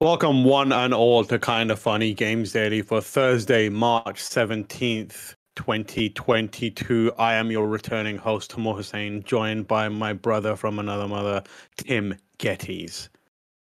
Welcome, one and all, to Kind of Funny Games Daily for Thursday, March 17th, 2022. I am your returning host, Tamoor Hussain, joined by my brother from another mother, Tim Gettys.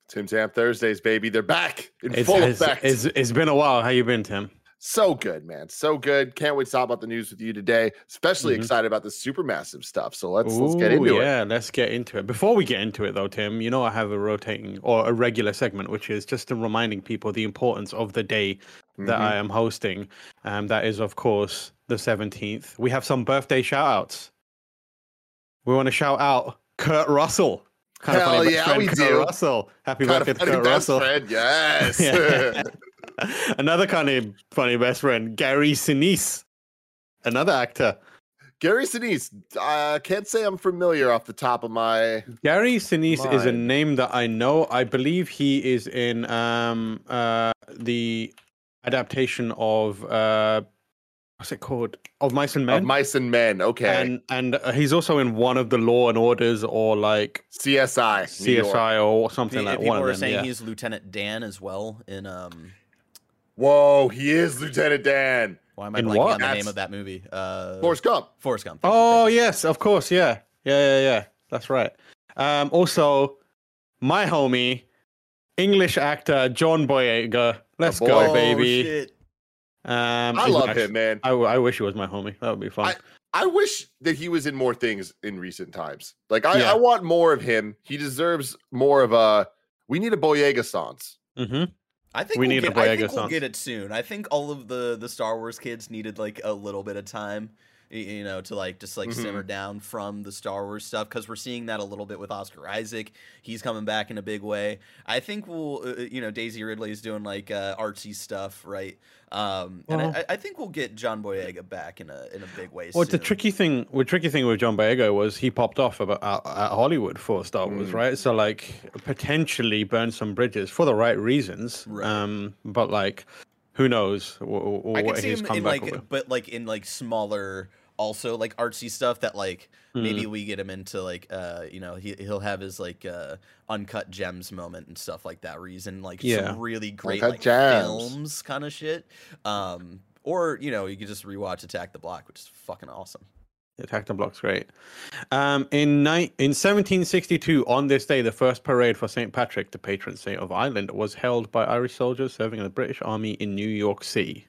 Tim Tam Thursdays, baby. They're back in It's, full it's, effect. it's, it's been a while. How you been, Tim? So good, man. So good. Can't wait to talk about the news with you today. Especially Mhm. excited about the super massive stuff. So let's let's get into Ooh, it. yeah, let's get into it. Before we get into it, though, Tim, you know I have a rotating or a regular segment, which is just reminding people the importance of the day that Mhm. I am hosting. Um, that is, of course, the 17th. We have some birthday shout outs. We want to shout out Kurt Russell. Kind Hell funny yeah, friend, we Kurt do. Russell. Happy Kind birthday to Kurt Russell. friend. Yes. Yeah. Another kind of funny best friend, Gary Sinise. Another actor. Gary Sinise. I can't say I'm familiar off the top of my. Gary Sinise is a name that I know. I believe he is in um uh the adaptation of uh what's it called of Mice and Of Men. Mice and Men. Okay. and and uh, he's also in one of the Law and Orders or like CSI. CSI or something Pe- like people one of are them. saying yeah. he's Lieutenant Dan as well in um. Whoa, he is Lieutenant Dan. Why am I In blanking what? on the name of that movie? Uh, Forrest Gump. Forrest Gump. thank you, Oh thank yes, of course, yeah, yeah, yeah, yeah. That's right. Um, also, my homie, English actor John Boyega. Let's boy. go, Oh, baby. shit. Um, I he's love actu- him, man. I, w- I wish he was my homie. That would be fun. I wish that he was in more things in recent times. Like I, Yeah. I want more of him. He deserves more of a. We need a Boyega sans. hmm I think We we'll need a get, I think we'll get it soon. I think all of the the Star Wars kids needed like a little bit of time, you know, to like just like Mhm. simmer down from the Star Wars stuff because we're seeing that a little bit with Oscar Isaac. He's coming back in a big way. I think we'll, uh, you know, Daisy Ridley's doing like uh, artsy stuff, right? Um, and I, I think we'll get John Boyega back in a in a big way. Well, the tricky thing, the tricky thing with John Boyega was he popped off about at, at Hollywood for Star Wars, Mm. right? So like potentially burn some bridges for the right reasons. Right. Um, but like, who knows wh- wh- I what can see his him in like, will but like in like smaller, also like artsy stuff that like Mm. maybe we get him into like uh you know he he'll have his like uh uncut gems moment and stuff like that where he's in like Yeah. some really great Uncut like Gems. films kind of shit. Um, or you know you could just rewatch Attack the Block, which is fucking awesome. Attack the Block's great. Um, in ni- in 1762, on this day, the first parade for St. Patrick, the patron saint of Ireland, was held by Irish soldiers serving in the British Army in New York City.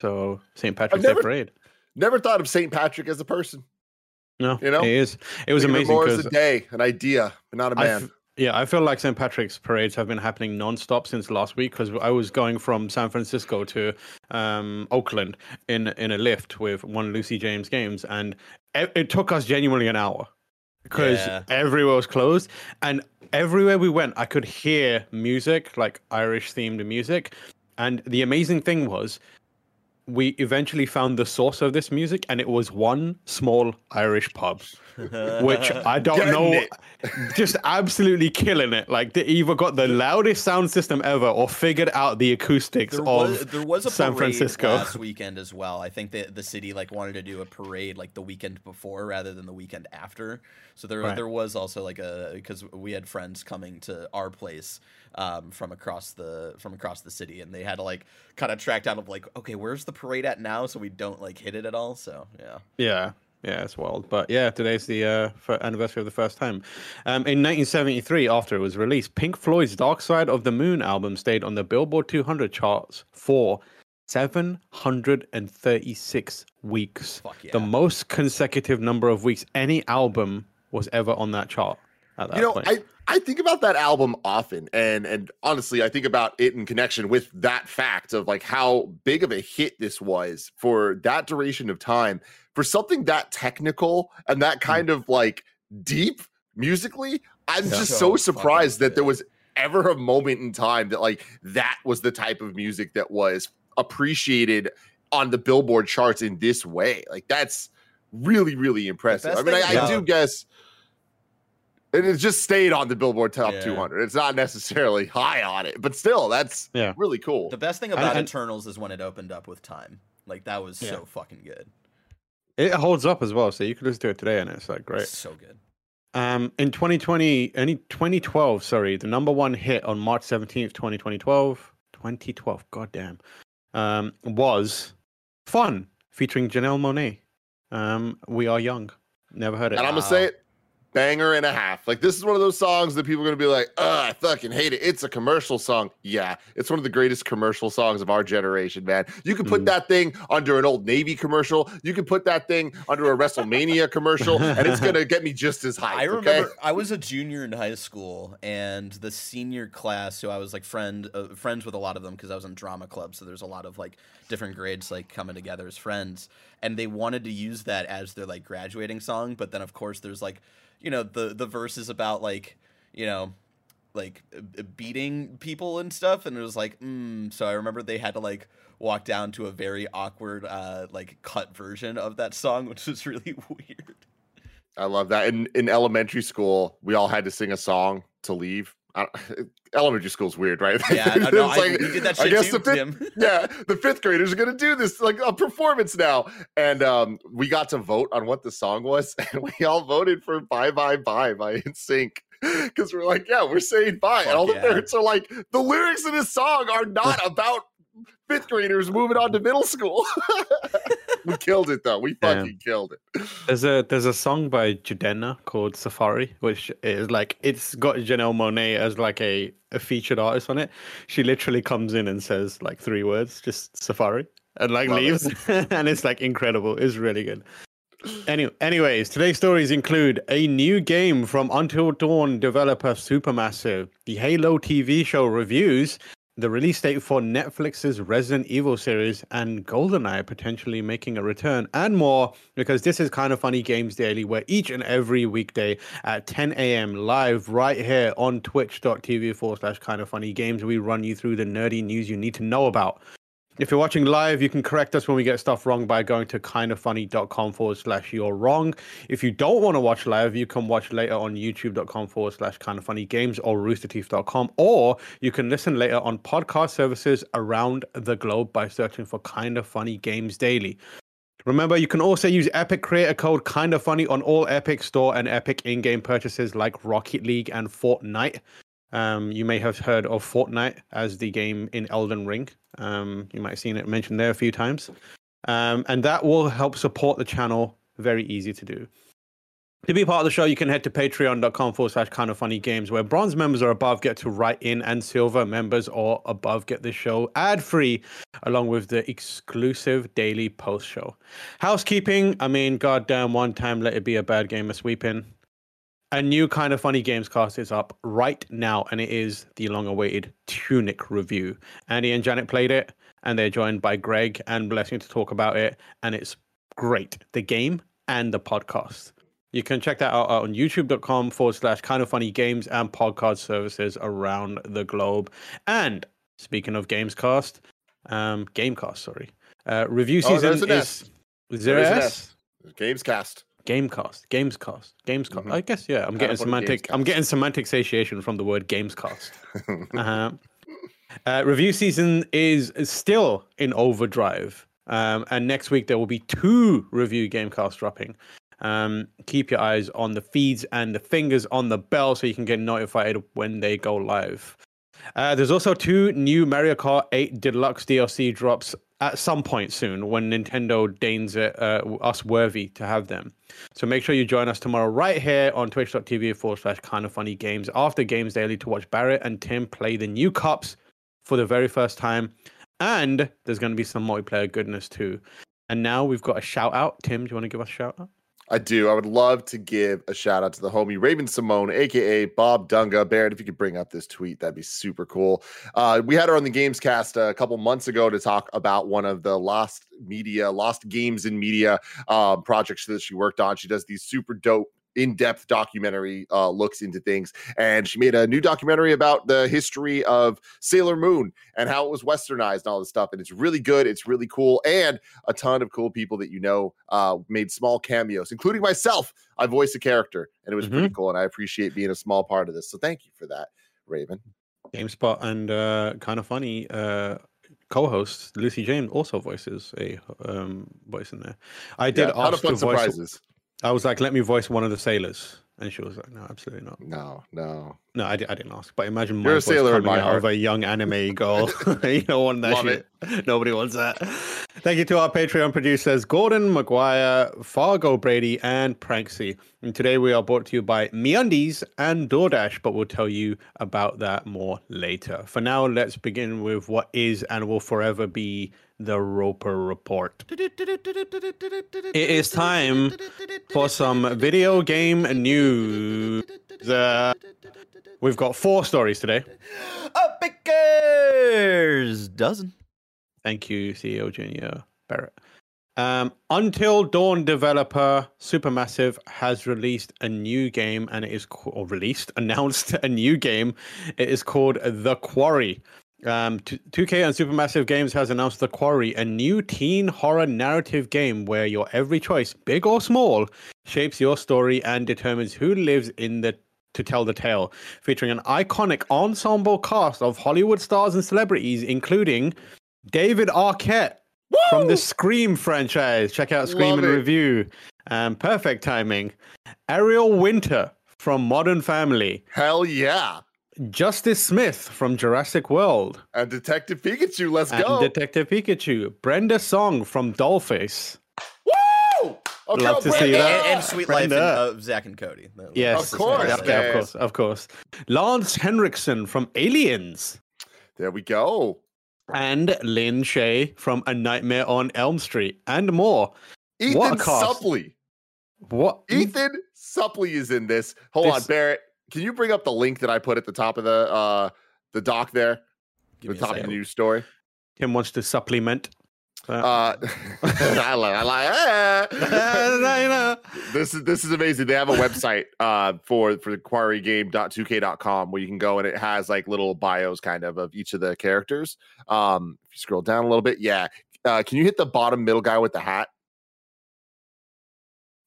So St. Patrick's Day parade. Never thought of Saint Patrick as a person. No, You know? it is. It was Think amazing more as a day, an idea, but not a man. f- yeah, I feel like St. Patrick's parades have been happening non-stop since last week because I was going from San Francisco to um, Oakland in in a lift with one Lucy James games, and it, it took us genuinely an hour because Yeah. everywhere was closed, and everywhere we went, I could hear music like Irish themed music, and the amazing thing was. We eventually found the source of this music, and it was one small Irish pub which I don't Getting know, it. just absolutely killing it. Like they either got the loudest sound system ever or figured out the acoustics There of was, there was a San Francisco. last weekend as well. I think that the city like wanted to do a parade like the weekend before rather than the weekend after. So there Right. there was also like a because we had friends coming to our place um, from across the from across the city, and they had to like kind of track down of like okay, where's the parade at now, so we don't like hit it at all. So yeah, Yeah, yeah, it's wild. But yeah, today's the uh, anniversary of the first time. Um, in 1973, after it was released, Pink Floyd's Dark Side of the Moon album stayed on the Billboard 200 charts for 736 weeks. Fuck yeah. The most consecutive number of weeks any album was ever on that chart. At that you know, point. I I think about that album often, and and honestly, I think about it in connection with that fact of like how big of a hit this was for that duration of time for something that technical and that hmm. kind of like deep musically. I'm Yeah. just So so surprised that there was ever a moment in time that like that was the type of music that was appreciated on the Billboard charts in this way. Like that's really really impressive. I best mean, I, thing I do guess and it just stayed on the Billboard Top Yeah. 200. It's not necessarily high on it, but still, that's Yeah. really cool. The best thing And- about and- Eternals is when it opened up with time. Like that was Yeah. so fucking good. it holds up as well, so you could just do it today, and it's like great. So good. Um, in 2020, any 2012, sorry, the number one hit on March 17th, 2012, 2012, goddamn, um, was Fun featuring Janelle Monáe. Um, we are young. Never heard it. and I'm gonna Wow. say it, banger and a half. Like this is one of those songs that people are gonna be like, "Ugh, I fucking hate it." It's a commercial song. Yeah, it's one of the greatest commercial songs of our generation, man. You can put Mhm. that thing under an old Navy commercial. You can put that thing under a WrestleMania commercial, and it's gonna get me just as hyped. I okay? remember I was a junior in high school, and the senior class, who I was like friend uh, friends with a lot of them because I was in drama club, so there's a lot of like different grades like coming together as friends, and they wanted to use that as their like graduating song, but then of course there's like, you know, the the verses about like, you know. Like uh, beating people and stuff, and it was like, mm. so I remember they had to like walk down to a very awkward, uh, like cut version of that song, which was really weird. I love that. In in elementary school, we all had to sing a song to leave. I, elementary school's weird, right? Yeah, I know. It's I, we did that I guess too, the fifth, yeah, the fifth graders are gonna do this like a performance now, and um, we got to vote on what the song was, and we all voted for "Bye Bye Bye" by NSYNC because we're like, yeah, we're saying bye, and all the yeah. parents are like, the lyrics of this song are not about fifth graders moving on to middle school. we killed it though. We Damn. fucking killed it. There's a there's a song by Jidenna called Safari, which is like it's got Janelle Monáe as like a, a featured artist on it. She literally comes in and says like three words, just Safari, and like Love it. leaves, and it's like incredible. It's really good. Any, anyways, today's stories include a new game from Until Dawn developer Supermassive, the Halo TV show reviews, the release date for Netflix's Resident Evil series, and GoldenEye potentially making a return, and more, because this is Kind of Funny Games Daily, where each and every weekday at 10 a.m. live right here on twitch.tv forward slash kind of funny games, we run you through the nerdy news you need to know about. If you're watching live, you can correct us when we get stuff wrong by going to kindoffunny.com forward slash you're wrong. If you don't want to watch live, you can watch later on youtube.com forward slash kind of funny games or roosterteeth.com, or you can listen later on podcast services around the globe by searching for kind of funny games daily. Remember, you can also use Epic Creator Code Kind of Funny on all Epic Store and Epic in-game purchases like Rocket League and Fortnite. Um, you may have heard of Fortnite as the game in Elden Ring. Um, you might have seen it mentioned there a few times. Um, and that will help support the channel. Very easy to do. To be part of the show, you can head to patreon.com forward slash kind of funny games, where bronze members or above get to write in, and silver members or above get the show ad free, along with the exclusive daily post show. Housekeeping, I mean, goddamn, one time let it be a bad game of sweeping. A new kind of funny games cast is up right now, and it is the long awaited Tunic review. Andy and Janet played it, and they're joined by Greg and Blessing to talk about it, and it's great. The game and the podcast. You can check that out on youtube.com forward slash kind of funny games and podcast services around the globe. And speaking of Gamescast, um, Gamecast, sorry. Uh, review Oh, season an is. Is there an S? Gamescast. Gamecast, Gamescast, Gamescast. Mhm. I guess yeah. I'm getting semantic. I'm getting semantic satiation from the word Gamescast. uh-huh. Uh, review season is, is still in overdrive, um, and next week there will be two review Gamecasts dropping. Um, keep your eyes on the feeds and the fingers on the bell so you can get notified when they go live. Uh, there's also two new Mario Kart 8 Deluxe DLC drops at some point soon when Nintendo deigns it, uh, us worthy to have them. So make sure you join us tomorrow right here on twitch.tv forward slash kind of funny games after Games Daily to watch Barrett and Tim play the new cups for the very first time. And there's going to be some multiplayer goodness too. And now we've got a shout out. Tim, do you want to give us a shout out? I do. I would love to give a shout out to the homie Raven Simone, aka Bob Dunga. Barrett, if you could bring up this tweet, that'd be super cool. Uh, we had her on the Games Cast a couple months ago to talk about one of the lost media, lost games in media um, projects that she worked on. She does these super dope in-depth documentary uh, looks into things and she made a new documentary about the history of sailor moon and how it was westernized and all this stuff and it's really good it's really cool and a ton of cool people that you know uh, made small cameos including myself i voiced a character and it was Mm-hmm. pretty cool and i appreciate being a small part of this so thank you for that raven GameSpot and uh, kind of funny uh, co-host Lucy James also voices a um, voice in there. I did yeah, ask fun to voice. surprises I was like, "Let me voice one of the sailors," and she was like, "No, absolutely not." no no No, I, I didn't ask. But imagine my You're a voice sailor in coming my out of a young anime girl. you don't want that Love shit. Nobody wants that. Thank you to our Patreon producers, Gordon, Maguire, Fargo Brady, and Pranksy. And today we are brought to you by MeUndies and DoorDash, but we'll tell you about that more later. For now, let's begin with what is and will forever be the Roper Report. It is time for some video game news. Uh, we've got four stories today. A baker's dozen. Thank you, CEO Junior Barrett. Um, Until Dawn developer Supermassive has released a new game, and it is ca- or released announced a new game. It is called The Quarry. Um, t- 2K and Supermassive Games has announced The Quarry, a new teen horror narrative game where your every choice, big or small, shapes your story and determines who lives in the to tell the tale, featuring an iconic ensemble cast of Hollywood stars and celebrities, including David Arquette from the Scream franchise. Check out Scream Love and it. Review. Um, perfect timing. Ariel Winter from Modern Family. hell yeah Justice Smith from Jurassic World. and detective pikachu let's And go Detective Pikachu. Brenda Song from Dollface. Woo! Okay, Love to see that. And, and Sweet Life in, Brenda. of Zach and Cody. Yes, Of course, Yeah, yeah, of course, of course. Lance Henriksen from Aliens. There we go. And Lin Shaye from A Nightmare on Elm Street. And more. Ethan What a. Suplee. What? Ethan Suplee is in this. Hold on, Barrett. Can you bring up the link that I put at the top of the uh the doc there? Give the top of the news story. Tim wants to supplement. Uh, I like, I like. ah. know. this is this is amazing. They have a website uh for for the quarrygame.2k.com where you can go and it has like little bios kind of of each of the characters. Um if you scroll down a little bit, yeah. Uh can you hit the bottom middle guy with the hat?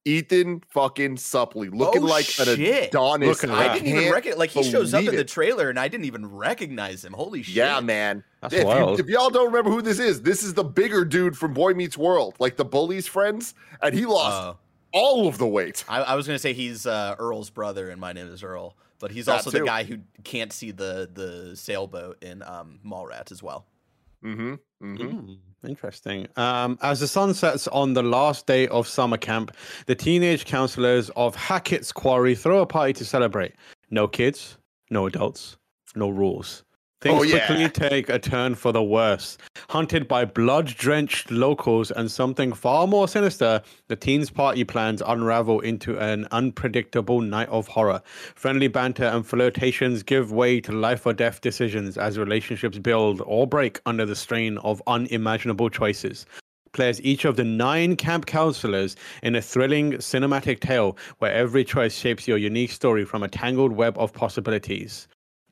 Ethan fucking Suplee looking Oh, like an shit. Adonis. Look at I didn't even can't recognize. Like he shows up believe in the trailer, and I didn't even recognize him. Holy shit! Yeah, man. That's if, You, if y'all don't remember who this is, this is the bigger dude from Boy Meets World, like the bully's friends, and he lost Oh. all of the weight. I, I was gonna say he's uh, Earl's brother, and my name is Earl. But he's That also the guy who can't see the the sailboat in um, Mallrats as well. Mm-hmm. Mm-hmm. Mm, interesting. Um, as the sun sets on the last day of summer camp, the teenage counselors of Hackett's Quarry throw a party to celebrate. No kids, no adults, no rules. Things Oh, yeah. quickly take a turn for the worse. Hunted by blood drenched locals and something far more sinister, the teens' party plans unravel into an unpredictable night of horror. Friendly banter and flirtations give way to life or death decisions as relationships build or break under the strain of unimaginable choices. Players each of the nine camp counselors in a thrilling cinematic tale where every choice shapes your unique story from a tangled web of possibilities.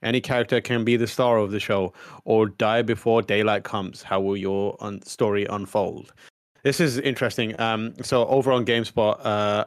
Any character can be the star of the show or die before daylight comes. How will your un- story unfold? This is interesting. Um, so over on GameSpot, uh,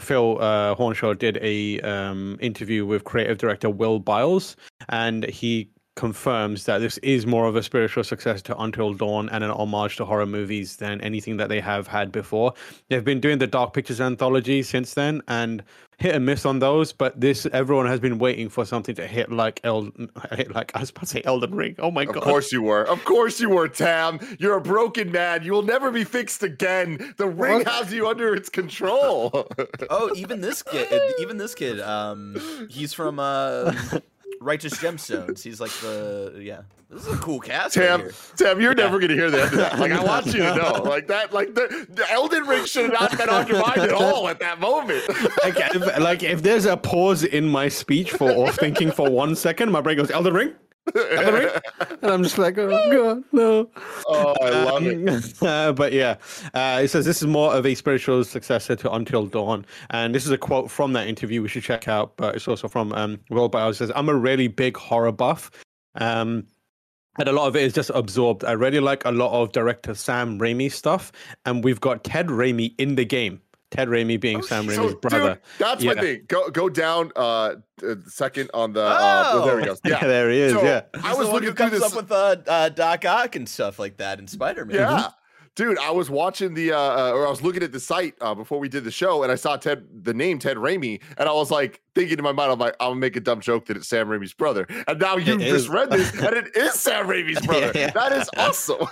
Phil uh, Hornshaw did a um, interview with creative director Will Byles, and he confirms that this is more of a spiritual success to Until Dawn and an homage to horror movies than anything that they have had before. They've been doing the Dark Pictures anthology since then, and hit and miss on those. But this, everyone has been waiting for something to hit like El, hit like I was about to say Elden Ring. Oh my god. Of course you were. Of course you were, Tam. You're a broken man. You will never be fixed again. The ring What? has you under its control. Oh, even this kid, even this kid, um, he's from uh, Righteous Gemstones. He's like the yeah. This is a cool cast. Tam, right here. Tam, you're never gonna hear the end of that. Like I want you to know, like that, like the, the Elden Ring should have not been on your mind at all at that moment. like, if, like if there's a pause in my speech for off thinking for one second, my brain goes Elden Ring, and I'm just like, oh god, no. oh, I love it. Um, uh, but yeah, uh, it says this is more of a spiritual successor to Until Dawn, and this is a quote from that interview we should check out. But it's also from um, Will Byles. Says, "I'm a really big horror buff." Um, and a lot of it is just absorbed. I really like a lot of director Sam Raimi stuff, and we've got Ted Raimi in the game. Ted Raimi being Sam So, Raimi's brother. Dude, that's Yeah. my thing. Go go down uh uh, second on the uh well, there we go. Yeah, Yeah. there he is. So, yeah, I was the one who looking through comes this up with uh, uh, Doc Ock and stuff like that in Spider Man. Yeah. Dude, I was watching the uh, uh or I was looking at the site uh before we did the show and I saw Ted the name Ted Raimi and I was like thinking in my mind I'm like I'm gonna make a dumb joke that it's Sam Raimi's brother. And now you It just is. read this and it is Sam Raimi's brother. Yeah. That is awesome.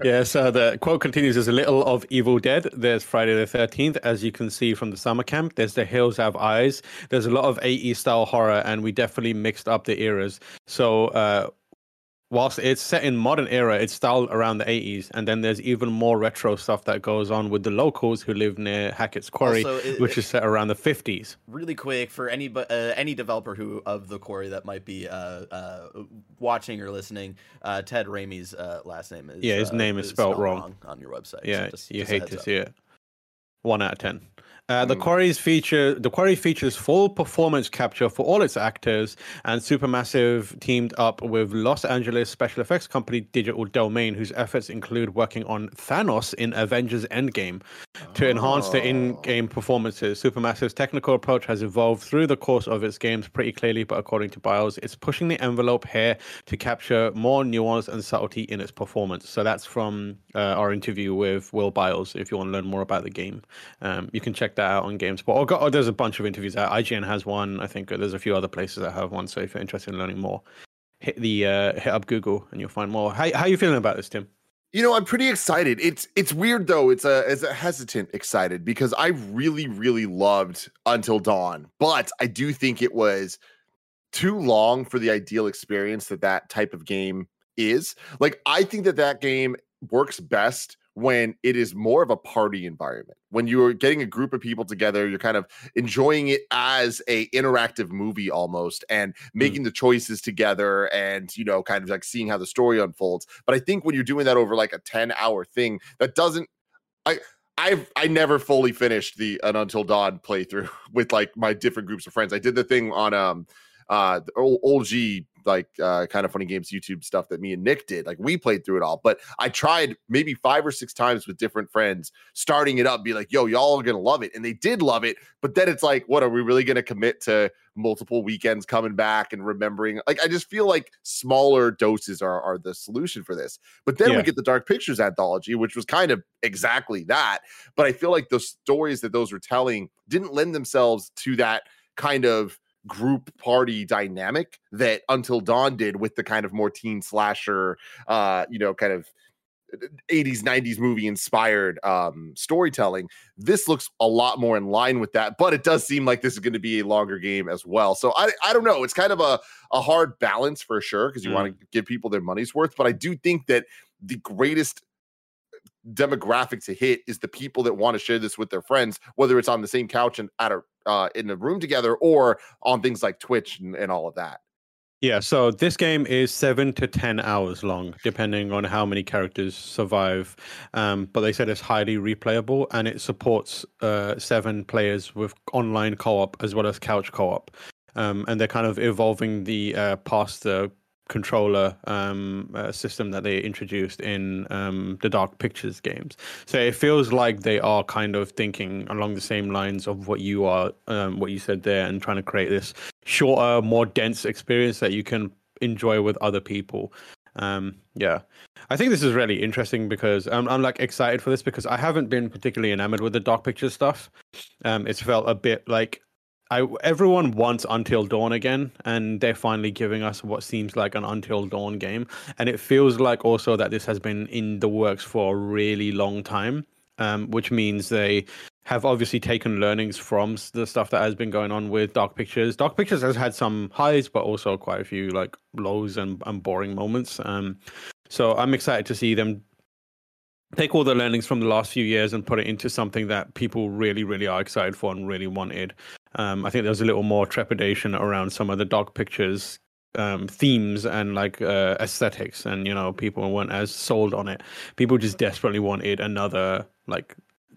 yeah. So the quote continues: "There's a little of Evil Dead. There's Friday the Thirteenth, as you can see from the summer camp. There's The Hills Have Eyes. There's a lot of 80s style horror, and we definitely mixed up the eras. So." uh Whilst it's set in modern era, it's styled around the 80s, and then there's even more retro stuff that goes on with the locals who live near Hackett's Quarry, Also, it- which is set around the 50s. Really quick for any uh, any developer who of the quarry that might be uh, uh, watching or listening, uh, Ted Raimi's uh, last name is Yeah, his uh, name is spelled wrong. on your website. so Yeah, just- you just hate to up. see it. One out of ten. Uh, the Mm. quarries feature the quarry features full performance capture for all its actors, and Supermassive teamed up with Los Angeles special effects company Digital Domain, whose efforts include working on Thanos in Avengers Endgame to enhance the in-game performances. Supermassive's technical approach has evolved through the course of its games pretty clearly, but according to Byles, it's pushing the envelope here to capture more nuance and subtlety in its performance. So that's from uh, our interview with Will Byles. If you want to learn more about the game, um, you can check that out on GameSpot. Or, go, or there's a bunch of interviews out. IGN has one. I think there's a few other places that have one. So if you're interested in learning more, hit the uh, hit up Google and you'll find more. How how you feeling about this, Tim? You know, I'm pretty excited. It's it's weird though. It's a it's a hesitant excited because I really really loved Until Dawn, but I do think it was too long for the ideal experience that that type of game is. Like I think that that game works best when it is more of a party environment. When you're getting a group of people together, you're kind of enjoying it as a interactive movie almost and making the choices together and you know kind of like seeing how the story unfolds. But I think when you're doing that over like a 10 hour thing, that doesn't I I've I never fully finished the an Until Dawn playthrough with like my different groups of friends. I did the thing on um uh the old, old G like uh kind of funny games YouTube stuff that me and Nick did. Like we played through it all, but I tried maybe five or six times with different friends, starting it up, be like, yo, y'all are gonna love it. And they did love it, but then it's like, what are we really gonna commit to multiple weekends coming back and remembering? Like, I just feel like smaller doses are are the solution for this. But then Yeah. we get the Dark Pictures anthology, which was kind of exactly that. But I feel like the stories that those were telling didn't lend themselves to that kind of group party dynamic that Until Dawn did with the kind of more teen slasher, uh, you know, kind of 80s 90s movie inspired um storytelling this looks a lot more in line with that but it does seem like this is going to be a longer game as well. So i i don't know it's kind of a a hard balance for sure because you want to give people their money's worth but i do think that the greatest demographic to hit is the people that want to share this with their friends whether it's on the same couch and at a uh, in a room together or on things like twitch and, and all of that Yeah, so this game is seven to ten hours long, depending on how many characters survive. Um, but they said it's highly replayable and it supports uh, seven players with online co-op as well as couch co-op. Um, and they're kind of evolving the uh, past the controller um, uh, system that they introduced in um, the Dark Pictures games. So it feels like they are kind of thinking along the same lines of what you are, um, what you said there, and trying to create this shorter, more dense experience that you can enjoy with other people. Um, yeah, I think this is really interesting because I'm, I'm like excited for this because I haven't been particularly enamored with the Dark Pictures stuff. Um, it's felt a bit like I everyone wants Until Dawn again, and they're finally giving us what seems like an Until Dawn game, and it feels like also that this has been in the works for a really long time, um, which means they have obviously taken learnings from the stuff that has been going on with Dark Pictures. Dark Pictures has had some highs, but also quite a few like lows and, and boring moments. Um, so I'm excited to see them take all the learnings from the last few years and put it into something that people really, really are excited for and really wanted. Um, I think there was a little more trepidation around some of the Dark Pictures um, themes and like uh, aesthetics, and you know, people weren't as sold on it. People just desperately wanted another like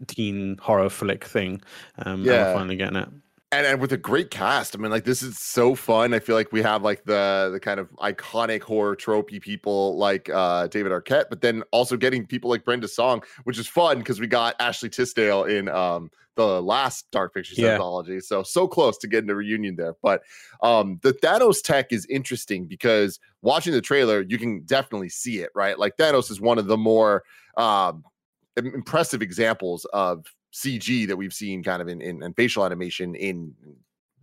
teen horror flick thing. Um, yeah, finally getting it. And, and with a great cast, I mean, like this is so fun. I feel like we have like the the kind of iconic horror tropey people like uh, David Arquette, but then also getting people like Brenda Song, which is fun because we got Ashley Tisdale in um, the last Dark Pictures yeah. anthology. So so close to getting a reunion there. But um the Thanos tech is interesting because watching the trailer, you can definitely see it, right? Like Thanos is one of the more um impressive examples of CG that we've seen kind of in, in, in facial animation in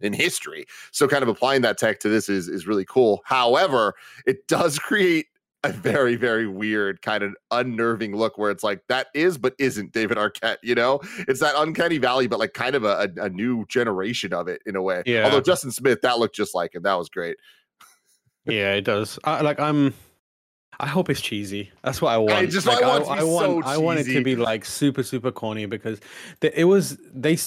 in history. So kind of applying that tech to this is is really cool. However, it does create a very very weird kind of unnerving look where it's like that is but isn't David Arquette, you know? It's that uncanny valley but like kind of a, a, a new generation of it in a way. Yeah. Although Justin Smith that looked just like him. That was great. yeah, it does. I, like I'm I hope it's cheesy. That's what I want. I just like, I, want, I, I want, so I want it to be like super, super corny because the, it was they.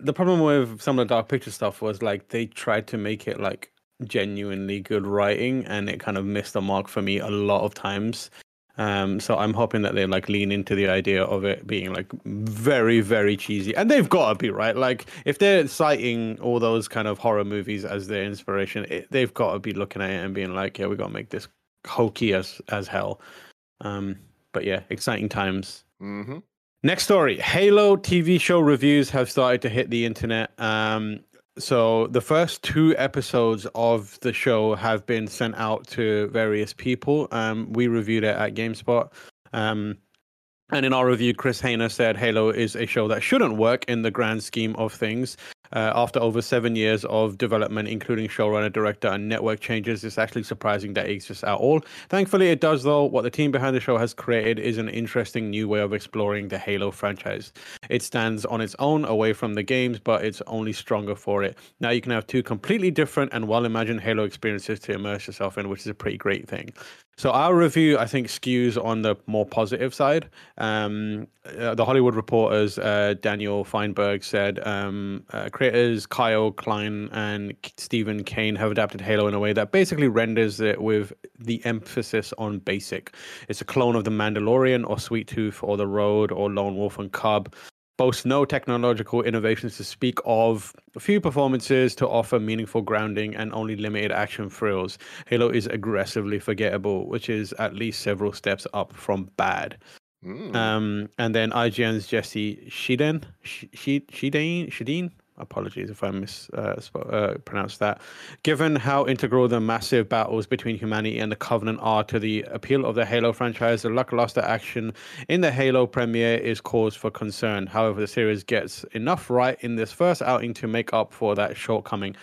The problem with some of the dark picture stuff was like they tried to make it like genuinely good writing, and it kind of missed the mark for me a lot of times. Um, so I'm hoping that they like lean into the idea of it being like very, very cheesy, and they've got to be right. Like if they're citing all those kind of horror movies as their inspiration, it, they've got to be looking at it and being like, "Yeah, we got to make this hokey as as hell." Um, but yeah, exciting times. Mm-hmm. Next story: Halo TV show reviews have started to hit the internet. Um, so the first two episodes of the show have been sent out to various people. Um, we reviewed it at GameSpot. Um, and in our review, Chris Hayner said Halo is a show that shouldn't work in the grand scheme of things. Uh, after over seven years of development, including showrunner, director, and network changes, it's actually surprising that it exists at all. Thankfully, it does, though. What the team behind the show has created is an interesting new way of exploring the Halo franchise. It stands on its own away from the games, but it's only stronger for it. Now you can have two completely different and well imagined Halo experiences to immerse yourself in, which is a pretty great thing. So our review, I think, skews on the more positive side. Um, uh, the Hollywood Reporter's uh, Daniel Feinberg said um, uh, creators Kyle Killen and Stephen Kane have adapted Halo in a way that basically renders it with the emphasis on basic. It's a clone of The Mandalorian or Sweet Tooth or The Road or Lone Wolf and Cub boasts no technological innovations to speak of, a few performances to offer meaningful grounding, and only limited action thrills. Halo is aggressively forgettable, which is at least several steps up from bad. Mm. Um, and then IGN's Jesse Sheehan, Sheehan, Sheehan, apologies if I mispronounced uh, uh, that. Given how integral the massive battles between humanity and the Covenant are to the appeal of the Halo franchise, the lackluster action in the Halo premiere is cause for concern. However, the series gets enough right in this first outing to make up for that shortcoming.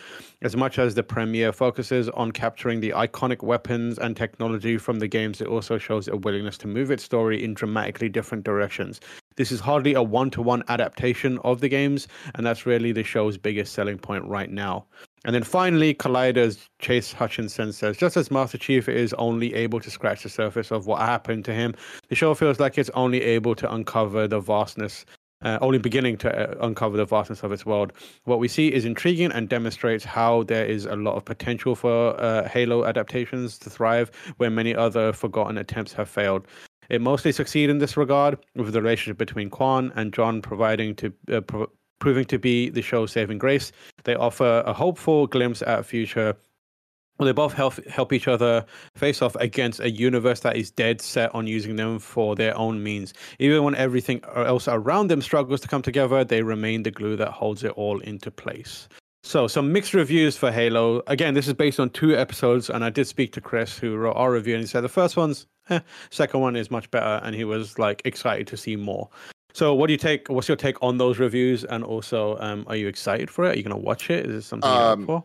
As much as the premiere focuses on capturing the iconic weapons and technology from the games, it also shows a willingness to move its story in dramatically different directions. This is hardly a one to one adaptation of the games, and that's really the show's biggest selling point right now. And then finally, Collider's Chase Hutchinson says, just as Master Chief is only able to scratch the surface of what happened to him, the show feels like it's only able to uncover the vastness, uh, only beginning to uh, uncover the vastness of its world. What we see is intriguing and demonstrates how there is a lot of potential for uh, Halo adaptations to thrive where many other forgotten attempts have failed. It mostly succeed in this regard, with the relationship between Kwan and John providing to uh, pro- proving to be the show's saving grace. They offer a hopeful glimpse at a future they both help help each other face off against a universe that is dead set on using them for their own means. Even when everything else around them struggles to come together, they remain the glue that holds it all into place. So, some mixed reviews for Halo. Again, this is based on two episodes, and I did speak to Chris, who wrote our review, and he said the first one's eh, second one is much better, and he was like excited to see more. So, what do you take? What's your take on those reviews? And also, um, are you excited for it? Are you going to watch it? Is it something um, you're for?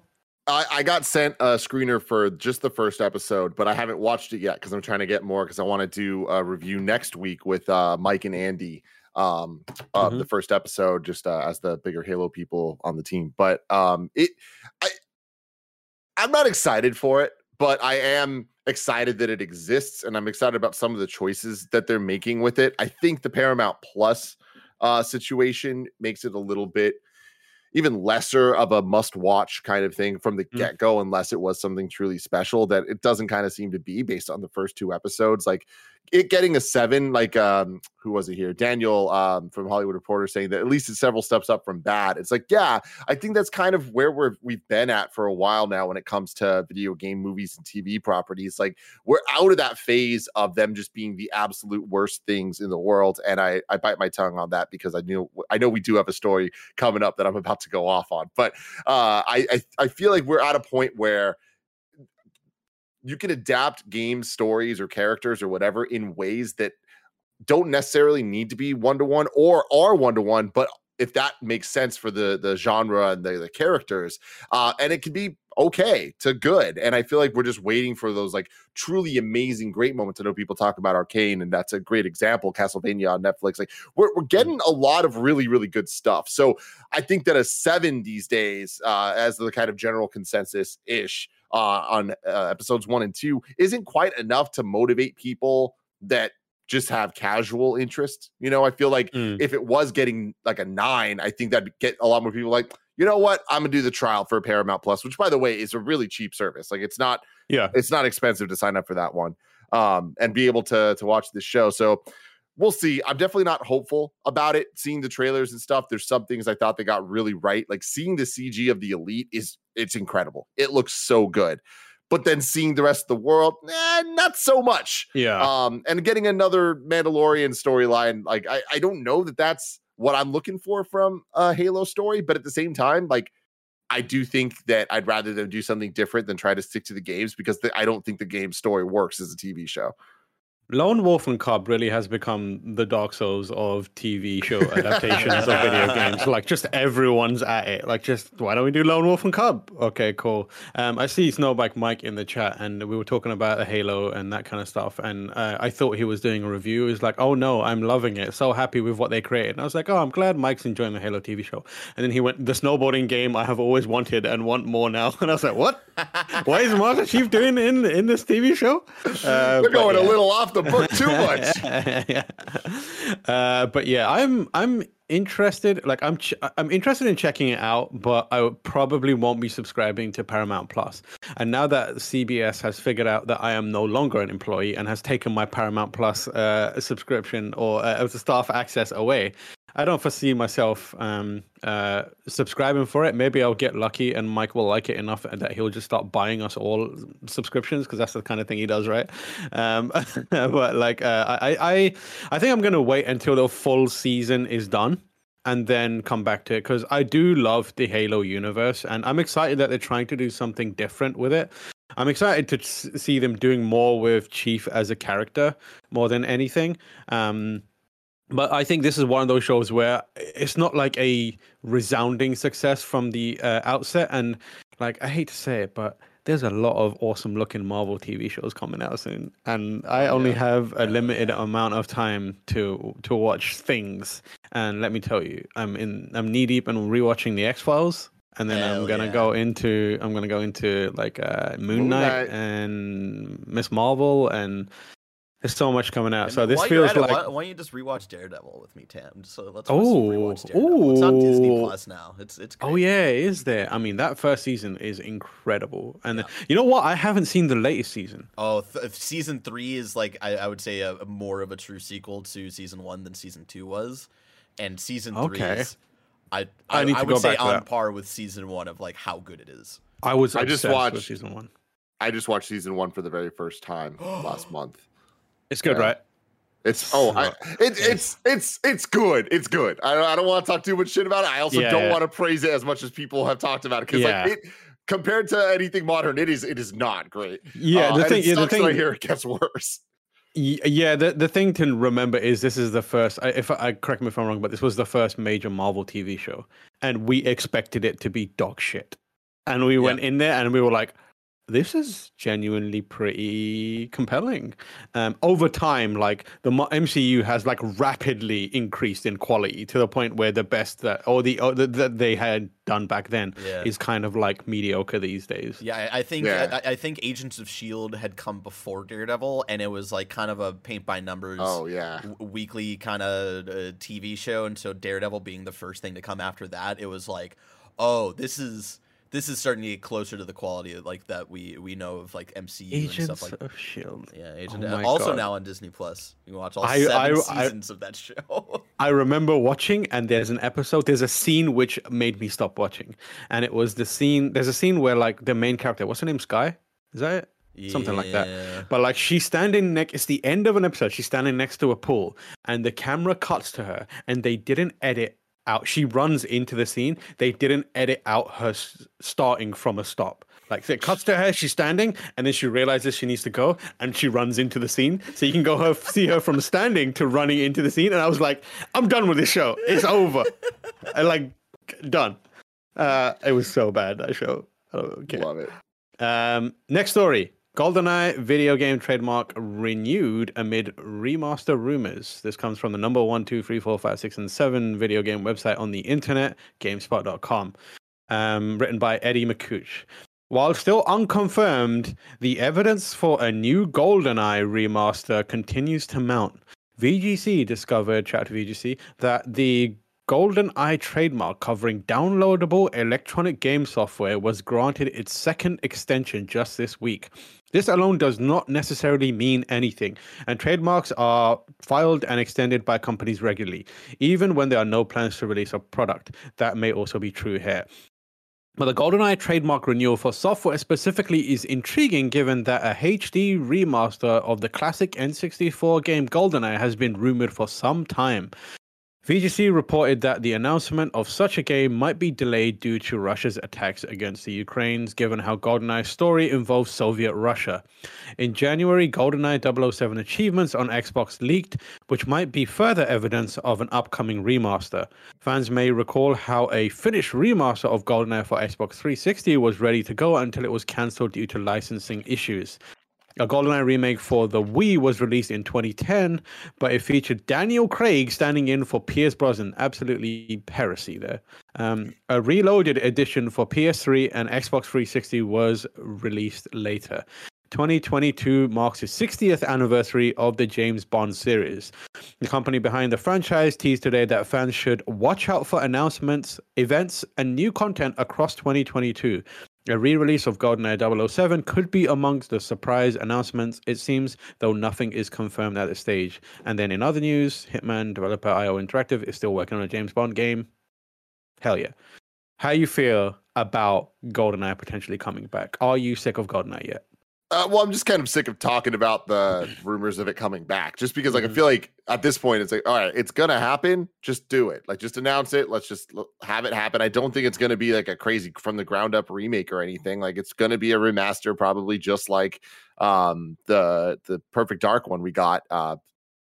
I, I got sent a screener for just the first episode, but I haven't watched it yet because I'm trying to get more because I want to do a review next week with uh, Mike and Andy um of Mhm. the first episode just uh, as the bigger halo people on the team but um it i i'm not excited for it but i am excited that it exists and i'm excited about some of the choices that they're making with it i think the paramount plus uh situation makes it a little bit even lesser of a must watch kind of thing from the Mm. get go, unless it was something truly special that it doesn't kind of seem to be based on the first two episodes. Like it getting a seven, like um, who was it here? Daniel um, from Hollywood Reporter saying that at least it's several steps up from bad. It's like, yeah, I think that's kind of where we're we've been at for a while now when it comes to video game movies and TV properties. Like we're out of that phase of them just being the absolute worst things in the world. And I I bite my tongue on that because I knew I know we do have a story coming up that I'm about to go off on. But uh, I, I I feel like we're at a point where you can adapt game stories or characters or whatever in ways that don't necessarily need to be one to one or are one to one, but if that makes sense for the the genre and the, the characters, uh, and it can be okay to good. And I feel like we're just waiting for those like truly amazing, great moments. I know people talk about Arcane, and that's a great example. Castlevania on Netflix, like we're we're getting a lot of really really good stuff. So I think that a seven these days, uh, as the kind of general consensus ish uh, on uh, episodes one and two, isn't quite enough to motivate people that just have casual interest. You know, I feel like Mm. if it was getting like a nine, I think that'd get a lot more people like, you know what, I'm gonna do the trial for Paramount Plus, which by the way is a really cheap service. Like it's not Yeah. it's not expensive to sign up for that one um and be able to to watch this show so we'll see. I'm definitely not hopeful about it seeing the trailers and stuff. There's some things i thought they got really right like seeing the cg of the elite is it's incredible. It looks so good. But then seeing the rest of the world eh, not so much. Yeah. um and getting another mandalorian storyline like I, I don't know that that's what i'm looking for from a halo story but at the same time like i do think that i'd rather them do something different than try to stick to the games because the, i don't think the game story works as a tv show Lone Wolf and Cub really has become the Dark Souls of TV show adaptations of video games. Like, just everyone's at it. Like, just why don't we do Lone Wolf and Cub? Okay, cool. Um, I see Snowbike Mike in the chat, and we were talking about Halo and that kind of stuff. And uh, I thought he was doing a review. He's like, "Oh no, I'm loving it. So happy with what they created." And I was like, "Oh, I'm glad Mike's enjoying the Halo TV show." And then he went, "The snowboarding game I have always wanted and want more now." And I was like, "What? Why is Master Chief doing in in this TV show?" Uh, but going a little off the book too much. Uh, but yeah, I'm I'm interested. Like I'm ch- I'm interested in checking it out, but I probably won't be subscribing to Paramount Plus. And now that CBS has figured out that I am no longer an employee and has taken my Paramount Plus uh, subscription or uh, staff access away. I don't foresee myself um, uh, subscribing for it. Maybe I'll get lucky and Mike will like it enough that he'll just start buying us all subscriptions because that's the kind of thing he does, right? Um, but like, uh, I, I, I think I'm gonna wait until the full season is done and then come back to it because I do love the Halo universe and I'm excited that they're trying to do something different with it. I'm excited to see them doing more with Chief as a character more than anything. Um, but I think this is one of those shows where it's not like a resounding success from the uh, outset. And like, I hate to say it, but there's a lot of awesome looking Marvel TV shows coming out soon, and I only have a limited amount of time to to watch things. And let me tell you, I'm in I'm knee deep in rewatching the X Files. And then Hell I'm gonna yeah. go into I'm gonna go into like uh, Moon, Moon Knight, Knight. and Miss Marvel and there's so much coming out. And So this feels at it, like why, why don't you just rewatch Daredevil with me, Tam? So let's Oh, rewatch Daredevil. It's on Disney. Plus now. It's it's. Oh, great. Oh yeah, it is there. I mean, that first season is incredible, and you know what? I haven't seen the latest season. Oh, th- season three is like I, I would say a, a more of a true sequel to season one than season two was, and season three Okay. is I I I, need I to would go say back on that. par with season one of like how good it is. I was I just obsessed with watched- season one. i just watched season one for the very first time last month It's good, Yeah. right? It's oh, I, it, it's it's it's good. It's good. I don't, I don't want to talk too much shit about it. I also Yeah, don't yeah. want to praise it as much as people have talked about it because Yeah. like it compared to anything modern, it is it is not great. Yeah, Uh, the thing, it yeah, the thing, that I hear it gets worse. Yeah, the the thing to remember is this is the first. If I I- correct me if I'm wrong, but this was the first major Marvel TV show, and we expected it to be dog shit, and we went in there and we were like, this is genuinely pretty compelling. Um, over time, like the MCU has like rapidly increased in quality to the point where the best that or the or the, that they had done back then Yeah. is kind of like mediocre these days. Yeah, I, I think Yeah. I, I think Agents of Shield had come before Daredevil, and it was like kind of a paint by numbers, Oh yeah. w- weekly kind of uh, TV show. And so Daredevil being the first thing to come after that, it was like, oh, this is this is starting to get closer to the quality of, like that we we know of like MCU and Agents stuff like. of Shield. Yeah, Agent. Oh also God. now on Disney Plus, you can watch all I- seven I- I- seasons of that show. I remember watching, and there's an episode. There's a scene which made me stop watching, and it was the scene. There's a scene where like the main character, what's her name, Sky? Is that it? Something like that. But like she's standing next, it's the end of an episode. She's standing next to a pool, and the camera cuts to her, and they didn't edit out. She runs into the scene. They didn't edit out her s- starting from a stop. Like it cuts to her, she's standing, and then she realizes she needs to go, and she runs into the scene. So you can go her see her from standing to running into the scene. And I was like, I'm done with this show. It's over. I like done. Uh, it was so bad that show. I don't care. Love it. Um, next story. GoldenEye video game trademark renewed amid remaster rumors. This comes from the number one, two, three, four, five, six, and seven video game website on the internet, GameSpot.com. Um, written by Eddie Makuch. While still unconfirmed, the evidence for a new GoldenEye remaster continues to mount. VGC discovered, chat to VGC, that the GoldenEye trademark covering downloadable electronic game software was granted its second extension just this week. This alone does not necessarily mean anything, and trademarks are filed and extended by companies regularly, even when there are no plans to release a product. That may also be true here. But the GoldenEye trademark renewal for software specifically is intriguing given that a HD remaster of the classic N64 game GoldenEye has been rumored for some time. VGC reported that the announcement of such a game might be delayed due to Russia's attacks against the Ukraines, given how GoldenEye's story involves Soviet Russia. In January, GoldenEye 007 achievements on Xbox leaked, which might be further evidence of an upcoming remaster. Fans may recall how a finished remaster of GoldenEye for Xbox 360 was ready to go until it was cancelled due to licensing issues. A GoldenEye remake for the Wii was released in 2010, but it featured Daniel Craig standing in for Pierce Brosnan. Absolutely heresy there. Um, a reloaded edition for PS3 and Xbox 360 was released later. 2022 marks the 60th anniversary of the James Bond series. The company behind the franchise teased today that fans should watch out for announcements, events, and new content across 2022. A re release of GoldenEye 007 could be amongst the surprise announcements, it seems, though nothing is confirmed at this stage. And then in other news, Hitman developer IO Interactive is still working on a James Bond game. Hell yeah. How you feel about GoldenEye potentially coming back? Are you sick of GoldenEye yet? Uh, well, I'm just kind of sick of talking about the rumors of it coming back, just because like I Mhm. feel like at this point it's like, all right, it's gonna happen. Just do it. Like, just announce it. Let's just l- have it happen. I don't think it's gonna be like a crazy from the ground up remake or anything. Like, it's gonna be a remaster, probably just like um the the Perfect Dark one we got uh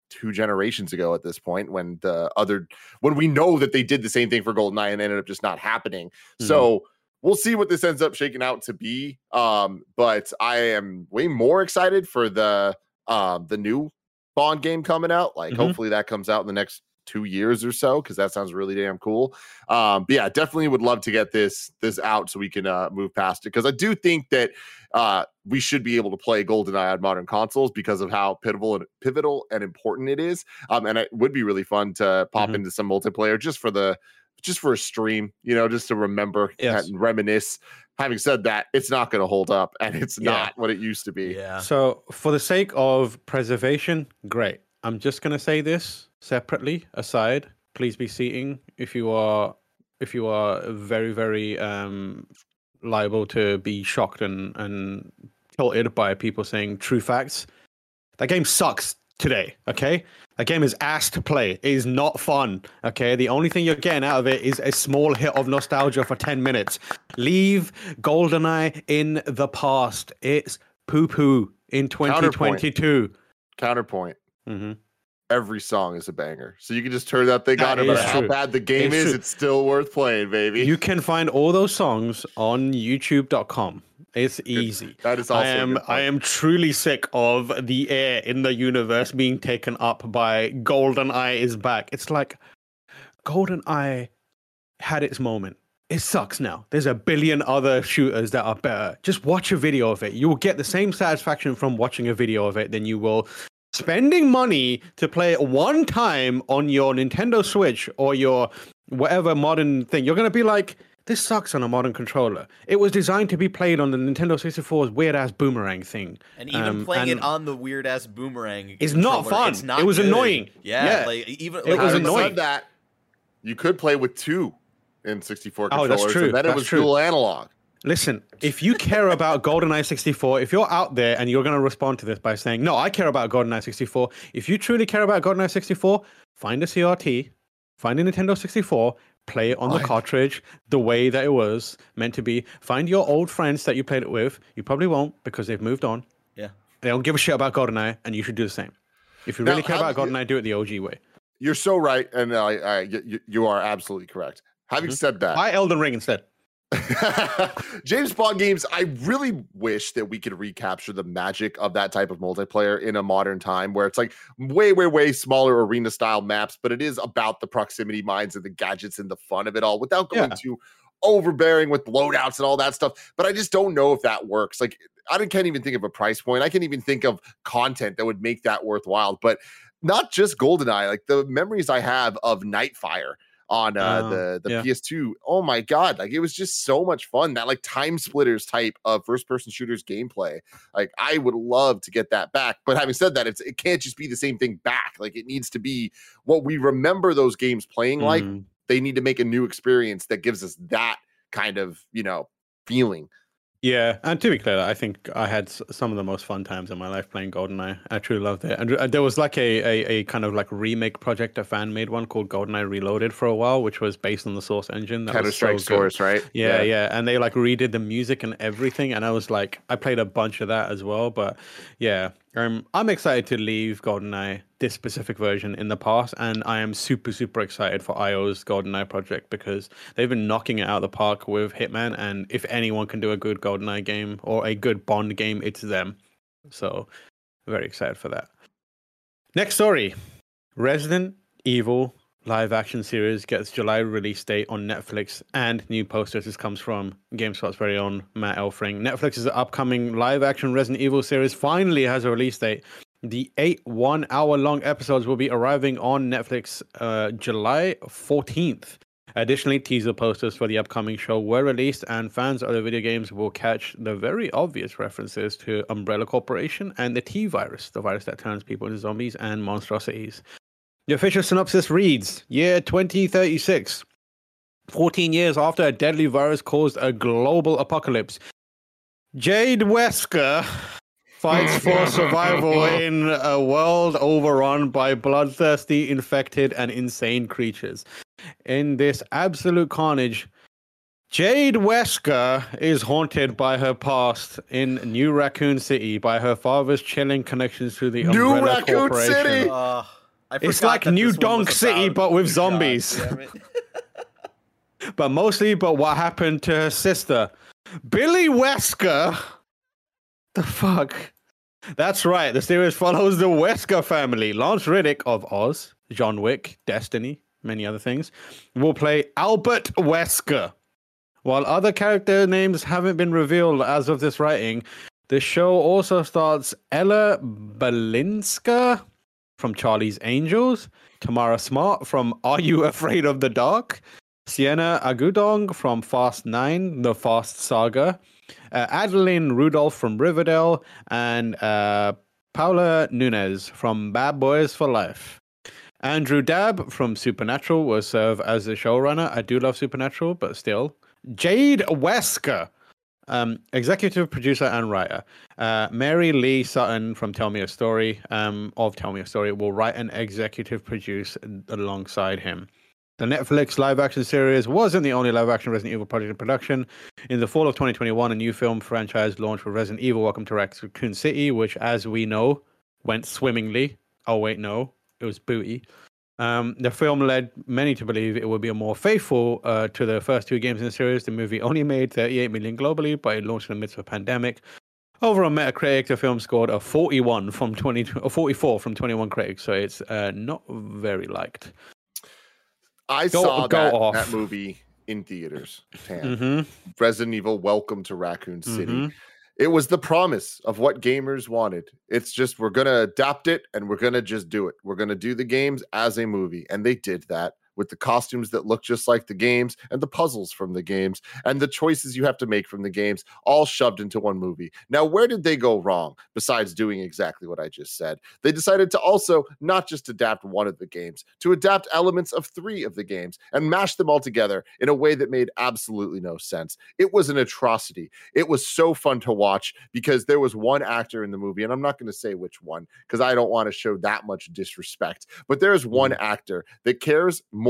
two generations ago at this point when the other when we know that they did the same thing for GoldenEye and ended up just not happening. Mhm. So we'll see what this ends up shaking out to be. Um, but I am way more excited for the um the new Bond game coming out. Like Mhm. hopefully that comes out in the next two years or so because that sounds really damn cool. Um, but yeah, definitely would love to get this this out so we can uh move past it because I do think that uh we should be able to play GoldenEye on modern consoles because of how pivotal and pivotal and important it is. Um, and it would be really fun to pop Mhm. into some multiplayer just for the just for a stream, you know, just to remember Yes. and reminisce. Having said that, it's not going to hold up, and it's Yeah. not what it used to be. Yeah. So, for the sake of preservation, great. I'm just going to say this separately, aside. Please be seating if you are if you are very very um liable to be shocked and and tilted by people saying true facts. That game sucks today, okay? That game is ass to play. It is not fun, okay? The only thing you're getting out of it is a small hit of nostalgia for 10 minutes. Leave GoldenEye in the past. It's poo poo in 2022. Counterpoint: hmm every song is a banger, so you can just turn that thing That on. No matter how bad the game It's is, true. it's still worth playing, baby. You can find all those songs on youtube.com. It's easy. That is I am. I am truly sick of the air in the universe being taken up by Golden Eye is back. It's like Golden Eye had its moment. It sucks now. There's a billion other shooters that are better. Just watch a video of it. You will get the same satisfaction from watching a video of it than you will spending money to play it one time on your Nintendo Switch or your whatever modern thing. You're going to be like, this sucks on a modern controller. It was designed to be played on the Nintendo 64's weird ass boomerang thing. And even Um, playing and it on the weird ass boomerang is not fun. It's not It was good. annoying. Yeah, Yeah. like even It like, was annoying. Said that you could play with two in 64 Oh, controllers, that's true. and then it was true. dual analog. Listen, if you care about GoldenEye 64, if you're out there and you're going to respond to this by saying, no, I care about GoldenEye 64, if you truly care about GoldenEye 64, find a CRT, find a Nintendo 64, play it on the Right. cartridge the way that it was meant to be. Find your old friends that you played it with. You probably won't because they've moved on. yeah. They don't give a shit about GoldenEye, and you should do the same. If you Now, really care about do you- GoldenEye, do it the OG way. You're so right, and I, I, you, you are absolutely correct. Having Mhm. said that, Buy Elden Ring instead. James Bond games, I really wish that we could recapture the magic of that type of multiplayer in a modern time where it's like way, way, way smaller arena style maps, but it is about the proximity mines and the gadgets and the fun of it all without going Yeah. too overbearing with loadouts and all that stuff. But I just don't know if that works. Like, I can't even think of a price point. I can't even think of content that would make that worthwhile. But not just GoldenEye, like the memories I have of Nightfire on uh, Oh, the the yeah. PS2. Oh my god, like it was just so much fun. That like time splitters type of first person shooters gameplay. Like I would love to get that back. But having said that, it's it can't just be the same thing back. Like it needs to be what we remember those games playing like. Mm. They need to make a new experience that gives us that kind of, you know, feeling. Yeah, and to be clear, I think I had some of the most fun times in my life playing GoldenEye. I truly loved it. And uh, there was like a, a, a kind of like remake project, a fan made one called GoldenEye Reloaded for a while, which was based on the Source engine. That Counter was so Strike good. Source, right? Yeah, yeah, and they like redid the music and everything, and I was like, I played a bunch of that as well. But yeah, um, I'm excited to leave GoldenEye this specific version in the past, and I am super super excited for IO's GoldenEye project because they've been knocking it out of the park with Hitman, and if anyone can do a good GoldenEye game or a good Bond game, it's them. So very excited for that. Next story, Resident Evil live action series gets July release date on Netflix and new posters. This comes from GameSpot's very own Matt Elfring. Netflix's upcoming live action Resident Evil series finally has a release date. The eight one hour long episodes will be arriving on Netflix uh, July 14th. Additionally, teaser posters for the upcoming show were released, and fans of the video games will catch the very obvious references to Umbrella Corporation and the T virus, the virus that turns people into zombies and monstrosities. The official synopsis reads Year 2036. 14 years after a deadly virus caused a global apocalypse, Jade Wesker fights for survival in a world overrun by bloodthirsty, infected, and insane creatures. In this absolute carnage, Jade Wesker is haunted by her past in New Raccoon City by her father's chilling connections to the New Umbrella Raccoon Corporation. City! Uh, I It's like New Donk City, about- but with zombies. but mostly but what happened to her sister? Billy wesker? The fuck? That's right the series follows the wesker family. Lance Reddick of oz john wick destiny many other things will play albert wesker. While other character names haven't been revealed as of this writing the show also starts ella balinska from charlie's angels tamara smart from are you afraid of the dark Siena Agudong from Fast 9, The Fast Saga, uh, Adeline Rudolph from Riverdale, and uh, Paola Nunez from Bad Boys for Life. Andrew Dabb from Supernatural will serve as the showrunner. I do love Supernatural, but still. Jade Wesker, um, executive producer and writer. Uh, Mary Leah Sutton from Tell Me a Story, um, of Tell Me a Story, will write and executive produce alongside him. The Netflix live action series wasn't the only live action Resident Evil project in production. In the fall of 2021, a new film franchise launched with Resident Evil Welcome to Raccoon City, which, as we know, went swimmingly. Oh, wait, no, it was booty. Um, the film led many to believe it would be more faithful uh, to the first two games in the series. The movie only made 38 million globally, but it launched in the midst of a pandemic. Over on Metacritic, the film scored a 41 from 20, or 44 from 21 critics, so it's uh, not very liked. I Go- saw go that, off. that movie in theaters. Mm-hmm. Resident Evil Welcome to Raccoon City. Mhm. It was the promise of what gamers wanted. It's just we're going to adapt it and we're going to just do it. We're going to do the games as a movie. And they did that with the costumes that look just like the games and the puzzles from the games and the choices you have to make from the games all shoved into one movie. Now, where did they go wrong besides doing exactly what I just said? They decided to also not just adapt one of the games, to adapt elements of three of the games and mash them all together in a way that made absolutely no sense. It was an atrocity. It was so fun to watch because there was one actor in the movie, and I'm not going to say which one because I don't want to show that much disrespect, but there is one mm-hmm. actor that cares more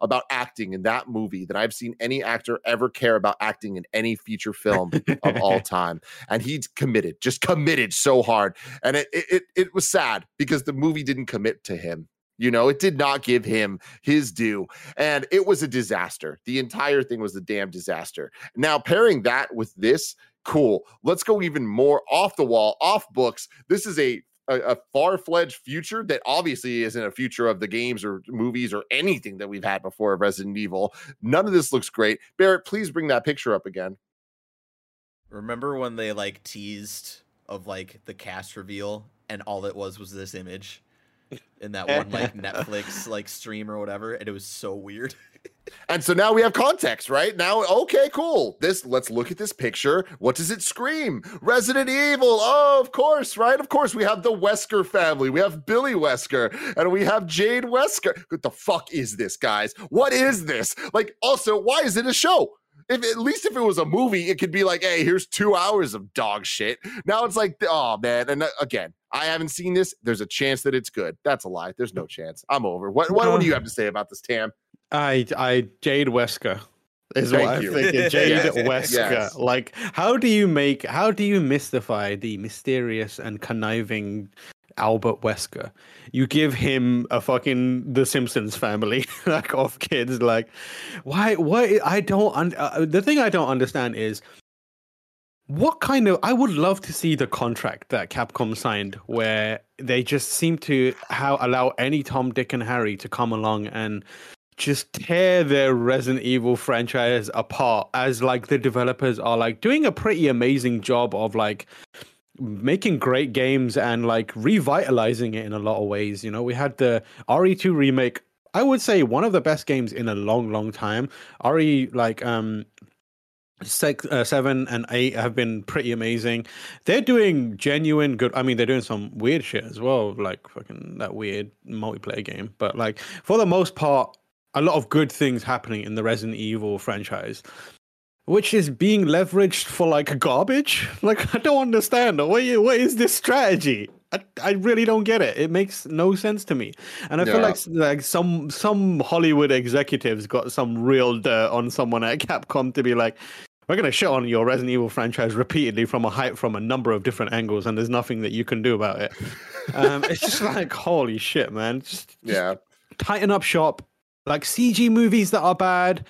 about acting in that movie than I've seen any actor ever care about acting in any feature film of all time. And he's committed, just committed so hard. And it, it, it was sad because the movie didn't commit to him. You know, it did not give him his due. And it was a disaster. The entire thing was a damn disaster. Now, pairing that with this, cool. Let's go even more off the wall, off books. This is a a, a far-fledged future that obviously isn't a future of the games or movies or anything that we've had before of Resident Evil. None of this looks great. Barrett, please bring that picture up again. Remember when they like teased of like the cast reveal and all it was was this image in that one like Netflix like stream or whatever and it was so weird. And so now we have context, right? Now, okay, cool. This let's look at this picture. What does it scream? Resident Evil. Oh, of course, right? Of course, we have the Wesker family. We have Billy Wesker and we have Jade Wesker. What the fuck is this, guys? What is this? Like, also, why is it a show? If at least if it was a movie, it could be like, hey, here's two hours of dog shit. Now it's like, oh man. And uh, again, I haven't seen this. There's a chance that it's good. That's a lie. There's no chance. I'm over. What what, what do you have to say about this, Tam? I, I, Jade Wesker is Thank what I'm you. thinking. Jade Yes, Wesker. yes. Like, how do you make, how do you mystify the mysterious and conniving Albert Wesker? You give him a fucking The Simpsons family, like of kids. Like, why? Why? I don't. Un- uh, the thing I don't understand is. What kind of? I would love to see the contract that Capcom signed, where they just seem to how allow any Tom, Dick, and Harry to come along and just tear their Resident Evil franchise apart as like the developers are like doing a pretty amazing job of like making great games and like revitalizing it in a lot of ways. You know, we had the RE2 remake. I would say one of the best games in a long, long time. RE like um six, uh, seven and eight have been pretty amazing. They're doing genuine good. I mean, they're doing some weird shit as well, like fucking that weird multiplayer game. But like for the most part, a lot of good things happening in the Resident Evil franchise, which is being leveraged for like garbage. Like I don't understand. What what is this strategy? I, I really don't get it. It makes no sense to me. And I feel like like some some Hollywood executives got some real dirt on someone at Capcom to be like, we're gonna shit on your Resident Evil franchise repeatedly from a height from a number of different angles, and there's nothing that you can do about it. Um, it's just like holy shit, man. Just, just Yeah. tighten up shop. Like CG movies that are bad,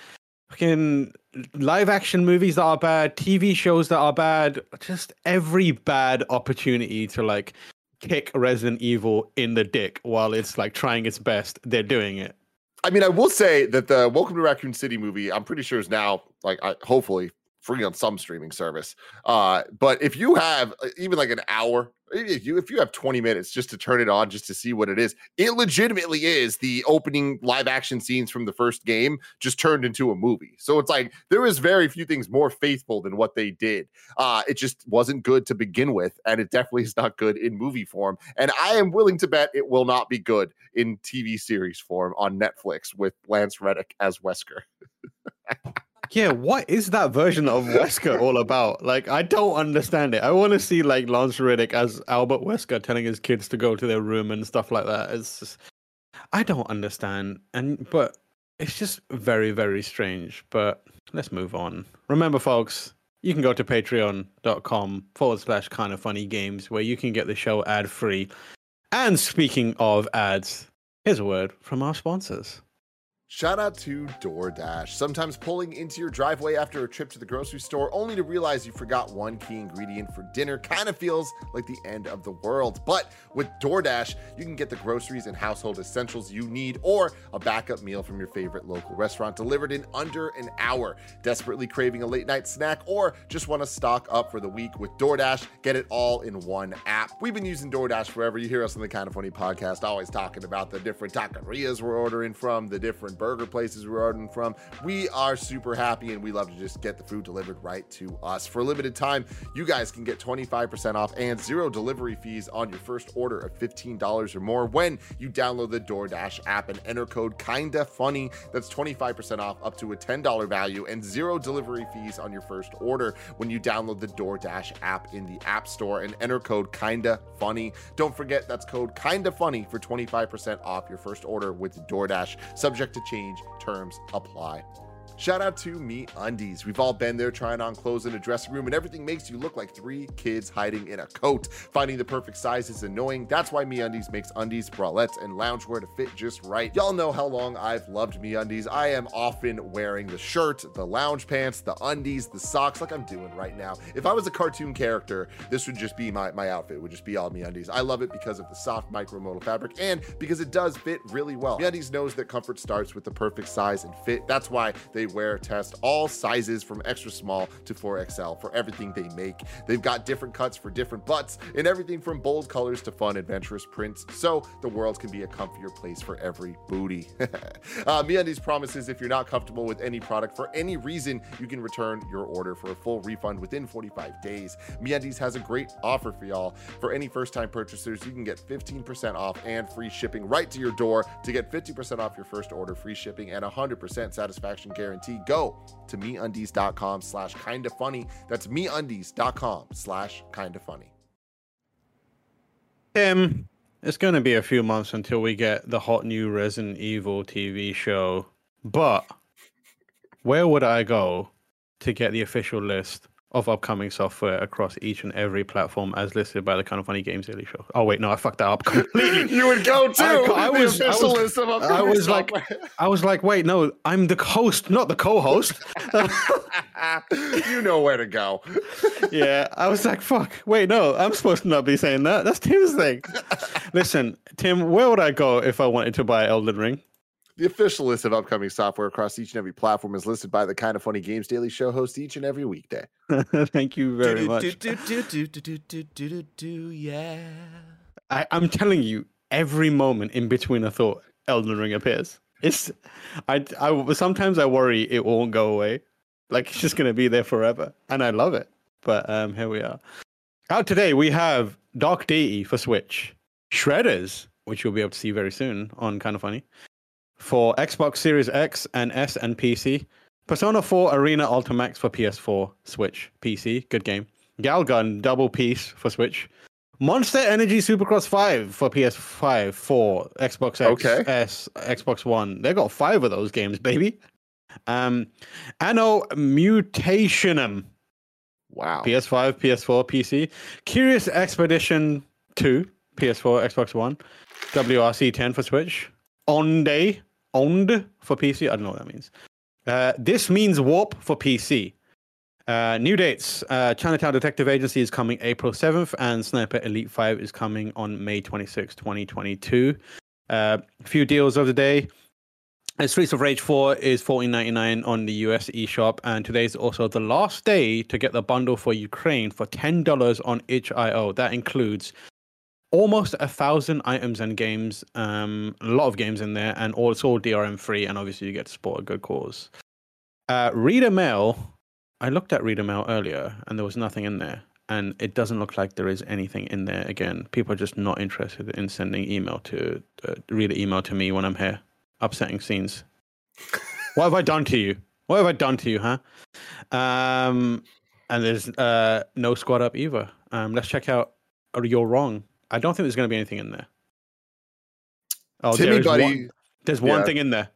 fucking live action movies that are bad, TV shows that are bad, just every bad opportunity to like kick Resident Evil in the dick while it's like trying its best, they're doing it. I mean, I will say that the Welcome to Raccoon City movie, I'm pretty sure is now like I, hopefully free on some streaming service. Uh, but if you have uh, even like an hour, if you if you have 20 minutes just to turn it on just to see what it is, it legitimately is the opening live action scenes from the first game just turned into a movie. So it's like there is very few things more faithful than what they did. Uh, it just wasn't good to begin with, and it definitely is not good in movie form. And I am willing to bet it will not be good in TV series form on Netflix with Lance Reddick as Wesker. Yeah, what is that version of Wesker all about? Like, I don't understand it. I want to see like Lance Reddick as Albert Wesker telling his kids to go to their room and stuff like that. It's just, I don't understand. And but it's just very, very strange. But let's move on. Remember, folks, you can go to patreon.com forward slash kind of funny games where you can get the show ad free. And speaking of ads, Here's a word from our sponsors. Shout out to DoorDash. Sometimes pulling into your driveway after a trip to the grocery store only to realize you forgot one key ingredient for dinner kind of feels like the end of the world. But with DoorDash, you can get the groceries and household essentials you need or a backup meal from your favorite local restaurant delivered in under an hour. Desperately craving a late night snack or just want to stock up for the week with DoorDash, get it all in one app. We've been using DoorDash forever. You hear us on the Kind of Funny podcast always talking about the different taquerias we're ordering from, the different burger places we're ordering from. We are super happy and we love to just get the food delivered right to us. For a limited time, you guys can get 25% off and zero delivery fees on your first order of $15 or more when you download the DoorDash app and enter code kinda funny. That's 25% off up to a $10 value and zero delivery fees on your first order when you download the DoorDash app in the App Store and enter code kinda funny. Don't forget that's code kinda funny for 25% off your first order with DoorDash, subject to change, terms apply. Shout out to Me Undies. We've all been there trying on clothes in a dressing room, and everything makes you look like three kids hiding in a coat. Finding the perfect size is annoying. That's why Me Undies makes undies, bralettes, and loungewear to fit just right. Y'all know how long I've loved Me Undies. I am often wearing the shirt, the lounge pants, the undies, the socks, like I'm doing right now. If I was a cartoon character, this would just be my, my outfit. It would just be all Me Undies. I love it because of the soft micromodal fabric and because it does fit really well. Me Undies knows that comfort starts with the perfect size and fit. That's why they wear test all sizes from extra small to 4XL for everything they make. They've got different cuts for different butts and everything from bold colors to fun, adventurous prints, so the world can be a comfier place for every booty. uh, MeUndies promises if you're not comfortable with any product for any reason, you can return your order for a full refund within 45 days. MeUndies has a great offer for y'all. For any first-time purchasers, you can get 15% off and free shipping right to your door. To get 50% off your first order, free shipping, and 100% satisfaction guarantee, go to meundies.com slash kinda funny. That's meundies.com slash kinda funny. Tim, it's going to be a few months until we get the hot new Resident Evil TV show, but where would I go to get the official list of upcoming software across each and every platform as listed by the Kind of Funny Games Daily Show. Oh wait, no, I fucked that up completely. you would go too. I, I was, I was, I was like, I was like, wait, no, I'm the host, not the co-host. you know where to go. yeah, I was like, fuck, wait, no, I'm supposed to not be saying that. That's Tim's thing. Listen, Tim, where would I go if I wanted to buy Elden Ring? The official list of upcoming software across each and every platform is listed by the Kind of Funny Games Daily Show host each and every weekday. Thank you very much. Yeah. I, I'm telling you, every moment in between a thought, Elden Ring appears. It's, I, I sometimes I worry it won't go away, like it's just gonna be there forever, and I love it. But um, here we are. Out today we have Dark Deity for Switch, Shredders, which you'll be able to see very soon on Kind of Funny, for Xbox Series X and S and PC. Persona 4 Arena Ultimax for PS4, Switch, PC, good game. Galgun Double Peace for Switch. Monster Energy Supercross 5 for PS5, 4, Xbox X, Okay. S, Xbox One. They got five of those games, baby. Um, Anno Mutationum, Wow. PS5, PS4, PC. Curious Expedition 2, PS4, Xbox One. WRC 10 for Switch. Onde, Onde for PC. I don't know what that means. Uh, this means Warp for PC. Uh, new dates. Uh, Chinatown Detective Agency is coming April 7th, and Sniper Elite 5 is coming on May 26, 2022. Uh, a few deals of the day. Uh, Streets of Rage 4 is $14.99 on the US eShop, and today is also the last day to get the bundle for Ukraine for $10 on itch.io. That includes almost a thousand items and games, um, a lot of games in there, and all, it's all DRM free, and obviously you get to support a good cause. Uh, Reader Mail, I looked at Reader Mail earlier, and there was nothing in there. And it doesn't look like there is anything in there. Again, people are just not interested in sending email to uh, reader email to me when I'm here upsetting scenes. what have I done to you? What have I done to you, huh? Um, and there's uh, no squad up either. Um, let's check out. Oh, you're wrong. I don't think there's going to be anything in there. Oh, Timmy there's Buddy. one, there's one yeah. thing in there.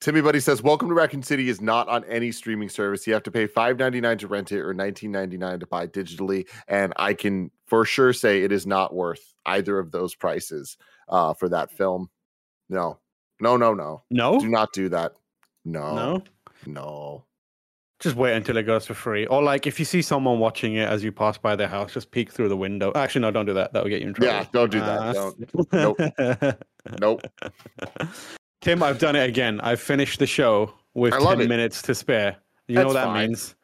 Timmy Buddy says, "Welcome to Raccoon City is not on any streaming service. You have to pay five ninety nine to rent it or nineteen ninety nine to buy digitally. And I can for sure say it is not worth either of those prices uh, for that film. No, no, no, no. No, Do not do that. No, no. no. Just wait until it goes for free. Or like if you see someone watching it as you pass by their house, just peek through the window. Actually, no, don't do that. That will get you in trouble. Yeah, don't do that. Uh, Nope. Tim, I've done it again. I've finished the show with 10 it. minutes to spare. You know what that fine. means?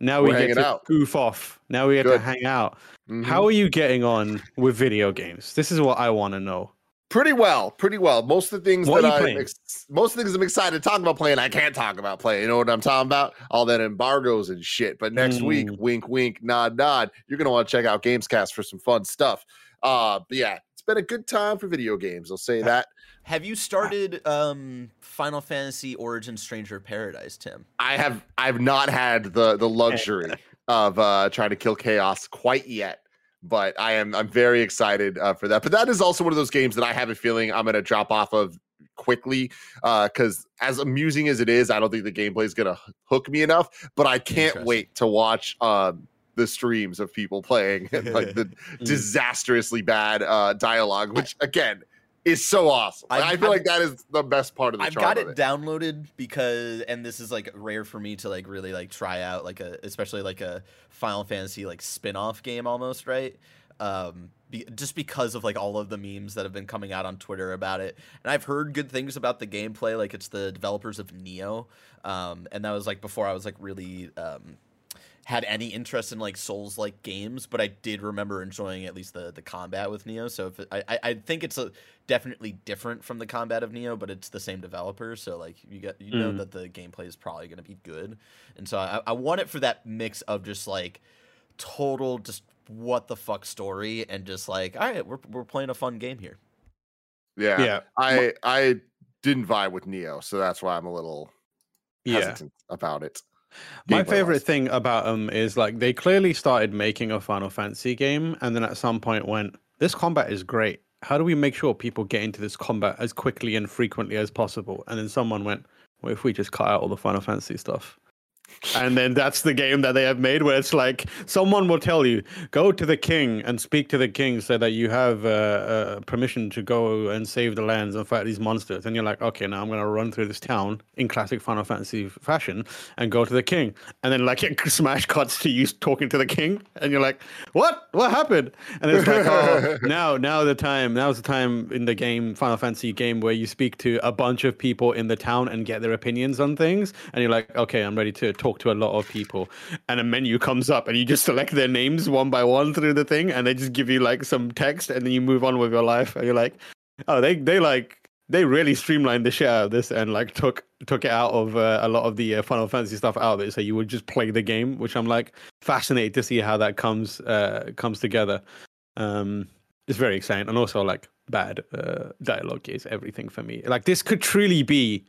Now We're we get to out. goof off. Now we get to hang out. Mhm. How are you getting on with video games? This is what I want to know. Pretty well, pretty well. Most of the things What that I'm ex- most of the things I'm excited to talk about playing, I can't talk about playing. You know what I'm talking about? All that embargoes and shit. But next week, Mm. wink, wink, nod, nod. You're gonna want to check out Gamescast for some fun stuff. Uh, but yeah, it's been a good time for video games. I'll say that. Have you started um, Final Fantasy Origin Stranger Paradise, Tim? I have I've not had the the luxury of uh trying to kill chaos quite yet. But I am I'm very excited uh, for that. But that is also one of those games that I have a feeling I'm gonna drop off of quickly because as amusing as it is, I don't think the gameplay is gonna hook me enough. But I can't wait to watch um the streams of people playing and like the Mm. disastrously bad uh dialogue, which again is so awesome. Like, I feel I've- like that is the best part of the I've got of it downloaded because, and this is like rare for me to like really like try out like a, especially like a Final Fantasy like spin-off game almost, right? Um, be, just because of like all of the memes that have been coming out on Twitter about it, and I've heard good things about the gameplay. Like it's the developers of Nioh, um, and that was like before I was like really um had any interest in like Souls like games, but I did remember enjoying at least the the combat with Nioh. So if it, I I- I think it's a definitely different from the combat of Nioh, but it's the same developer. So like you get you know Mm. that the gameplay is probably going to be good, and so I, I want it for that mix of just like total just what the fuck story and just like all right we're we're playing a fun game here. Yeah. Yeah. I I didn't vibe with Nioh, so that's why I'm a little Yeah. hesitant about it. My favorite thing about them is like they clearly started making a Final Fantasy game, and then at some point went, "This combat is great. How do we make sure people get into this combat as quickly and frequently as possible?" And then someone went, "What if we just cut out all the Final Fantasy stuff?" And then that's the game that they have made where it's like someone will tell you go to the king and speak to the king so that you have uh, uh, permission to go and save the lands and fight these monsters. And you're like okay now i'm going to run through this town in classic final fantasy fashion and go to the king. And then like it smash cuts to you talking to the king and you're like what? What happened? And it's like oh now now the time now's the time in the game final fantasy game where you speak to a bunch of people in the town and get their opinions on things. And you're like okay i'm ready to talk to a lot of people and a menu comes up and you just select their names one by one through the thing and they just give you like some text and then you move on with your life and you're like oh they they like they really streamlined the shit out of this and like took took it out of uh, a lot of the uh, Final Fantasy stuff out of it, so you would just play the game, which I'm like fascinated to see how that comes uh, comes together. Um, it's very exciting, and also like bad uh, dialogue is everything for me. Like this could truly be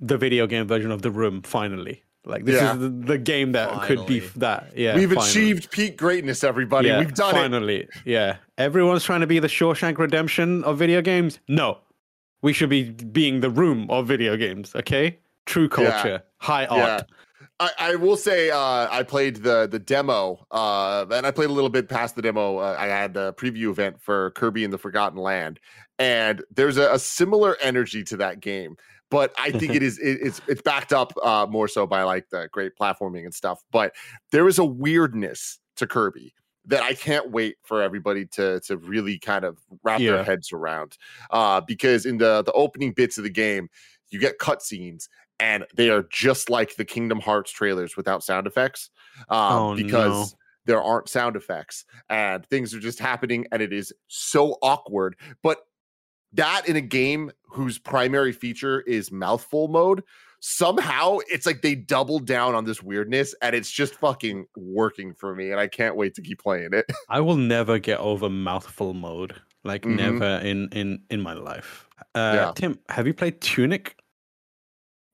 the video game version of The Room. Finally, like this Yeah. is the, the game that could be that. Yeah, We've finally. achieved peak greatness, everybody. Yeah, We've done it. finally. Yeah. Everyone's trying to be the Shawshank Redemption of video games. No. We should be being the room of video games, okay? True culture, high art. I, I will say uh, I played the the demo, uh, and I played a little bit past the demo. Uh, I had the preview event for Kirby and the Forgotten Land, and there's a, a similar energy to that game. But I think it is it, it's it's backed up uh, more so by like the great platforming and stuff. But there is a weirdness to Kirby that I can't wait for everybody to to really kind of wrap Yeah. their heads around. Uh, because in the the opening bits of the game, you get cutscenes and they are just like the Kingdom Hearts trailers without sound effects. Um, Oh, because no. there aren't sound effects and things are just happening and it is so awkward. But that in a game whose primary feature is mouthful mode, somehow it's like they doubled down on this weirdness and it's just fucking working for me. And I can't wait to keep playing it. I will never get over mouthful mode. Like Mhm. never in in in my life. Uh Yeah. Tim, have you played Tunic?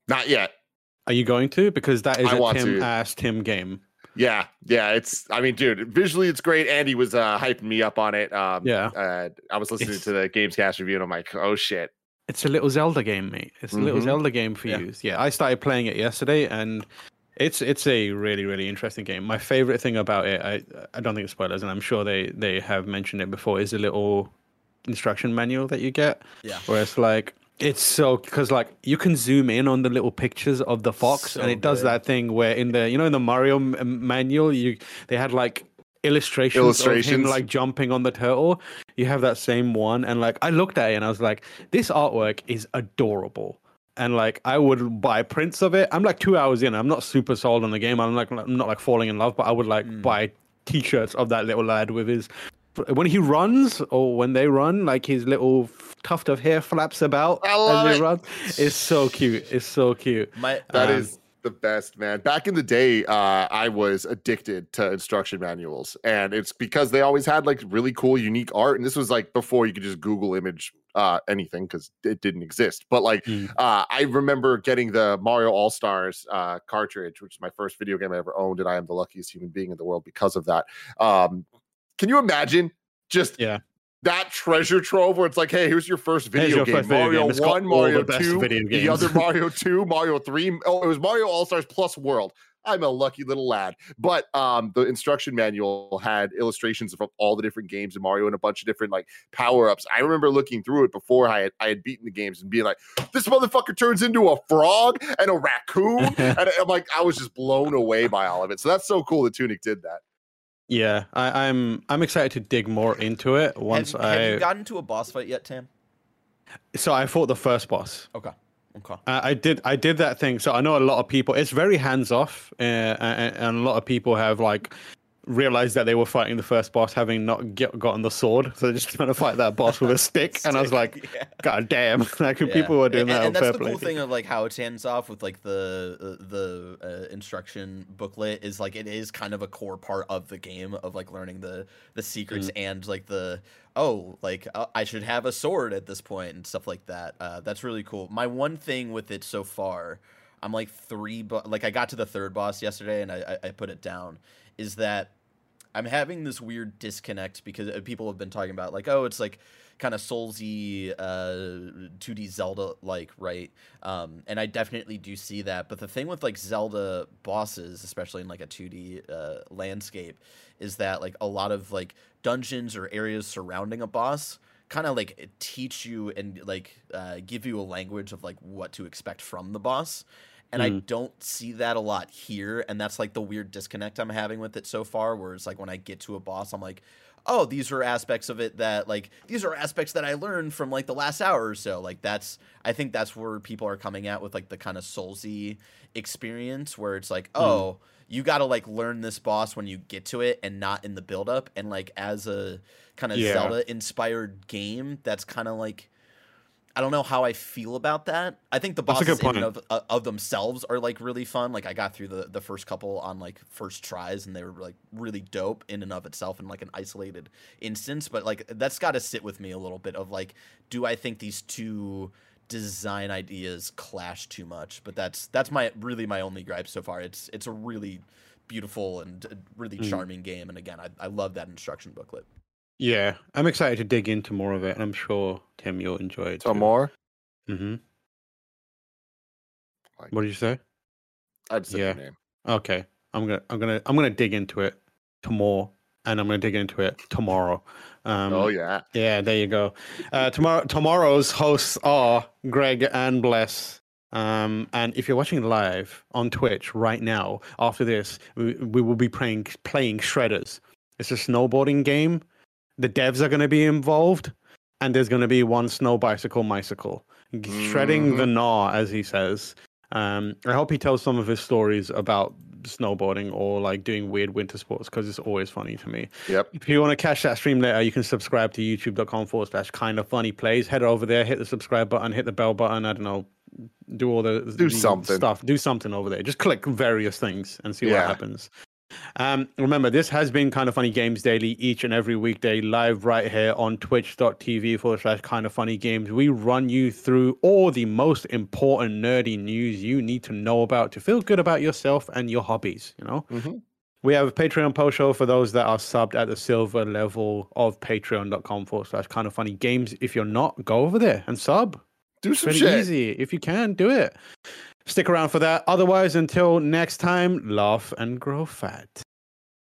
Not yet. Are you going to? Because that is I a Tim to. ass Tim game. Yeah, yeah, it's. I mean, dude, visually it's great. Andy was uh, hyping me up on it. Um, Yeah. uh, I was listening It's- to the Game's Gamescast review, and I'm like, oh shit. It's a little Zelda game, mate. It's a little Mhm. Zelda game for Yeah. you. Yeah, I started playing it yesterday, and it's it's a really really interesting game. My favorite thing about it, I I don't think it's spoilers, and I'm sure they they have mentioned it before, is a little instruction manual that you get. Yeah. Where it's like it's so because like you can zoom in on the little pictures of the fox, So and it does good. that thing where in the you know in the Mario m- manual you they had like illustrations, of him like jumping on the turtle. You have that same one, and like I looked at it and I was like, this artwork is adorable. And like I would buy prints of it. I'm like two hours in. I'm not super sold on the game. I'm like I'm not like falling in love, but I would like Mm. buy t-shirts of that little lad with his when he runs or when they run, like his little tuft of hair flaps about I love as he it. runs. It's so cute. It's so cute. My That is Um, the best, man. Back in the day, uh, I was addicted to instruction manuals, and it's because they always had like really cool, unique art. And this was like before you could just Google image uh, anything because it didn't exist. But like, Mm. uh, I remember getting the Mario All Stars uh, cartridge, which is my first video game I ever owned, and I am the luckiest human being in the world because of that. Um, can you imagine just Yeah. That treasure trove where it's like, hey, here's your first video your game. first video Mario game. 1, all the Mario 2, video the other. Mario 2, Mario 3. Oh, it was Mario All Stars plus World. I'm a lucky little lad. But um, the instruction manual had illustrations of all the different games in Mario and a bunch of different like power ups. I remember looking through it before I had, I had beaten the games and being like, this motherfucker turns into a frog and a raccoon. and I'm like, I was just blown away by all of it. So that's so cool that Tunic did that. Yeah, I, I'm I'm excited to dig more into it once have, I. have you gotten to a boss fight yet, Tam? so I fought the first boss. Okay. Okay. Uh, I did I did that thing. So I know a lot of people. It's very hands off, uh, and, and a lot of people have like realized that they were fighting the first boss having not get, gotten the sword. So they're just trying to fight that boss with a stick. And I was like, Yeah. God damn! Like Yeah. people were doing and, that and that's the play. cool thing of like how it's hands off with like the uh, the uh, instruction booklet is like it is kind of a core part of the game of like learning the the secrets Mm. and like the oh like uh, I should have a sword at this point and stuff like that. Uh, that's really cool. My one thing with it so far, I'm like three, but like I got to the third boss yesterday and I, I I put it down. Is that I'm having this weird disconnect because uh, people have been talking about like, oh, it's like kind of Soulsy, uh, 2D Zelda like, right? Um, and I definitely do see that. But the thing with like Zelda bosses, especially in like a 2D uh, landscape, is that like a lot of like dungeons or areas surrounding a boss kind of like teach you and like uh, give you a language of like what to expect from the boss and I Mm. don't see that a lot here, and that's like the weird disconnect I'm having with it so far. Where it's like when I get to a boss, I'm like, oh, these are aspects of it that like these are aspects that I learned from like the last hour or so. Like that's I think that's where people are coming at with like the kind of Soulsy experience, where it's like, oh, you got to like learn this boss when you get to it, and not in the build up. And like as a kind of Yeah. Zelda inspired game, that's kind of like. I don't know how I feel about that. I think the bosses of, uh, of themselves are like really fun. Like I got through the the first couple on like first tries, and they were like really dope in and of itself in like an isolated instance. But like that's got to sit with me a little bit of like, do I think these two design ideas clash too much? But that's that's my really my only gripe so far. It's it's a really beautiful and uh, really Mm. charming game, and again, I, I love that instruction booklet. Yeah, I'm excited to dig into more of it, and I'm sure Tim you'll enjoy it. Some more? Mm-hmm. Like- What did you say? I just said Yeah. name. Okay, I'm gonna I'm gonna I'm gonna dig into it tomorrow, and I'm gonna dig into it tomorrow. Um, oh yeah. Yeah, there you go. Uh, tomorrow, tomorrow's hosts are Greg and Bless. Um, and if you're watching live on Twitch right now, after this, we, we will be playing playing Shredders. It's a snowboarding game. The devs are going to be involved, and there's going to be one snow bicycle, bicycle, shredding the gnaw, as he says. Um, I hope he tells some of his stories about snowboarding or like doing weird winter sports because it's always funny to me. Yep. If you want to catch that stream later, you can subscribe to youtube.com forward slash kind of funny plays. Head over there, hit the subscribe button, hit the bell button. I don't know, do all the Do something. stuff. Do something over there. Just click various things and see Yeah. what happens. Um, remember, this has been kind of funny games daily each and every weekday, live right here on twitch.tv forward slash kind of funny games. We run you through all the most important nerdy news you need to know about to feel good about yourself and your hobbies, you know? Mhm. We have a Patreon post show for those that are subbed at the silver level of patreon.com forward slash kind of funny games. If you're not, go over there and sub. Do some shit. easy. If you can, do it. Stick around for that. Otherwise, until next time, laugh and grow fat.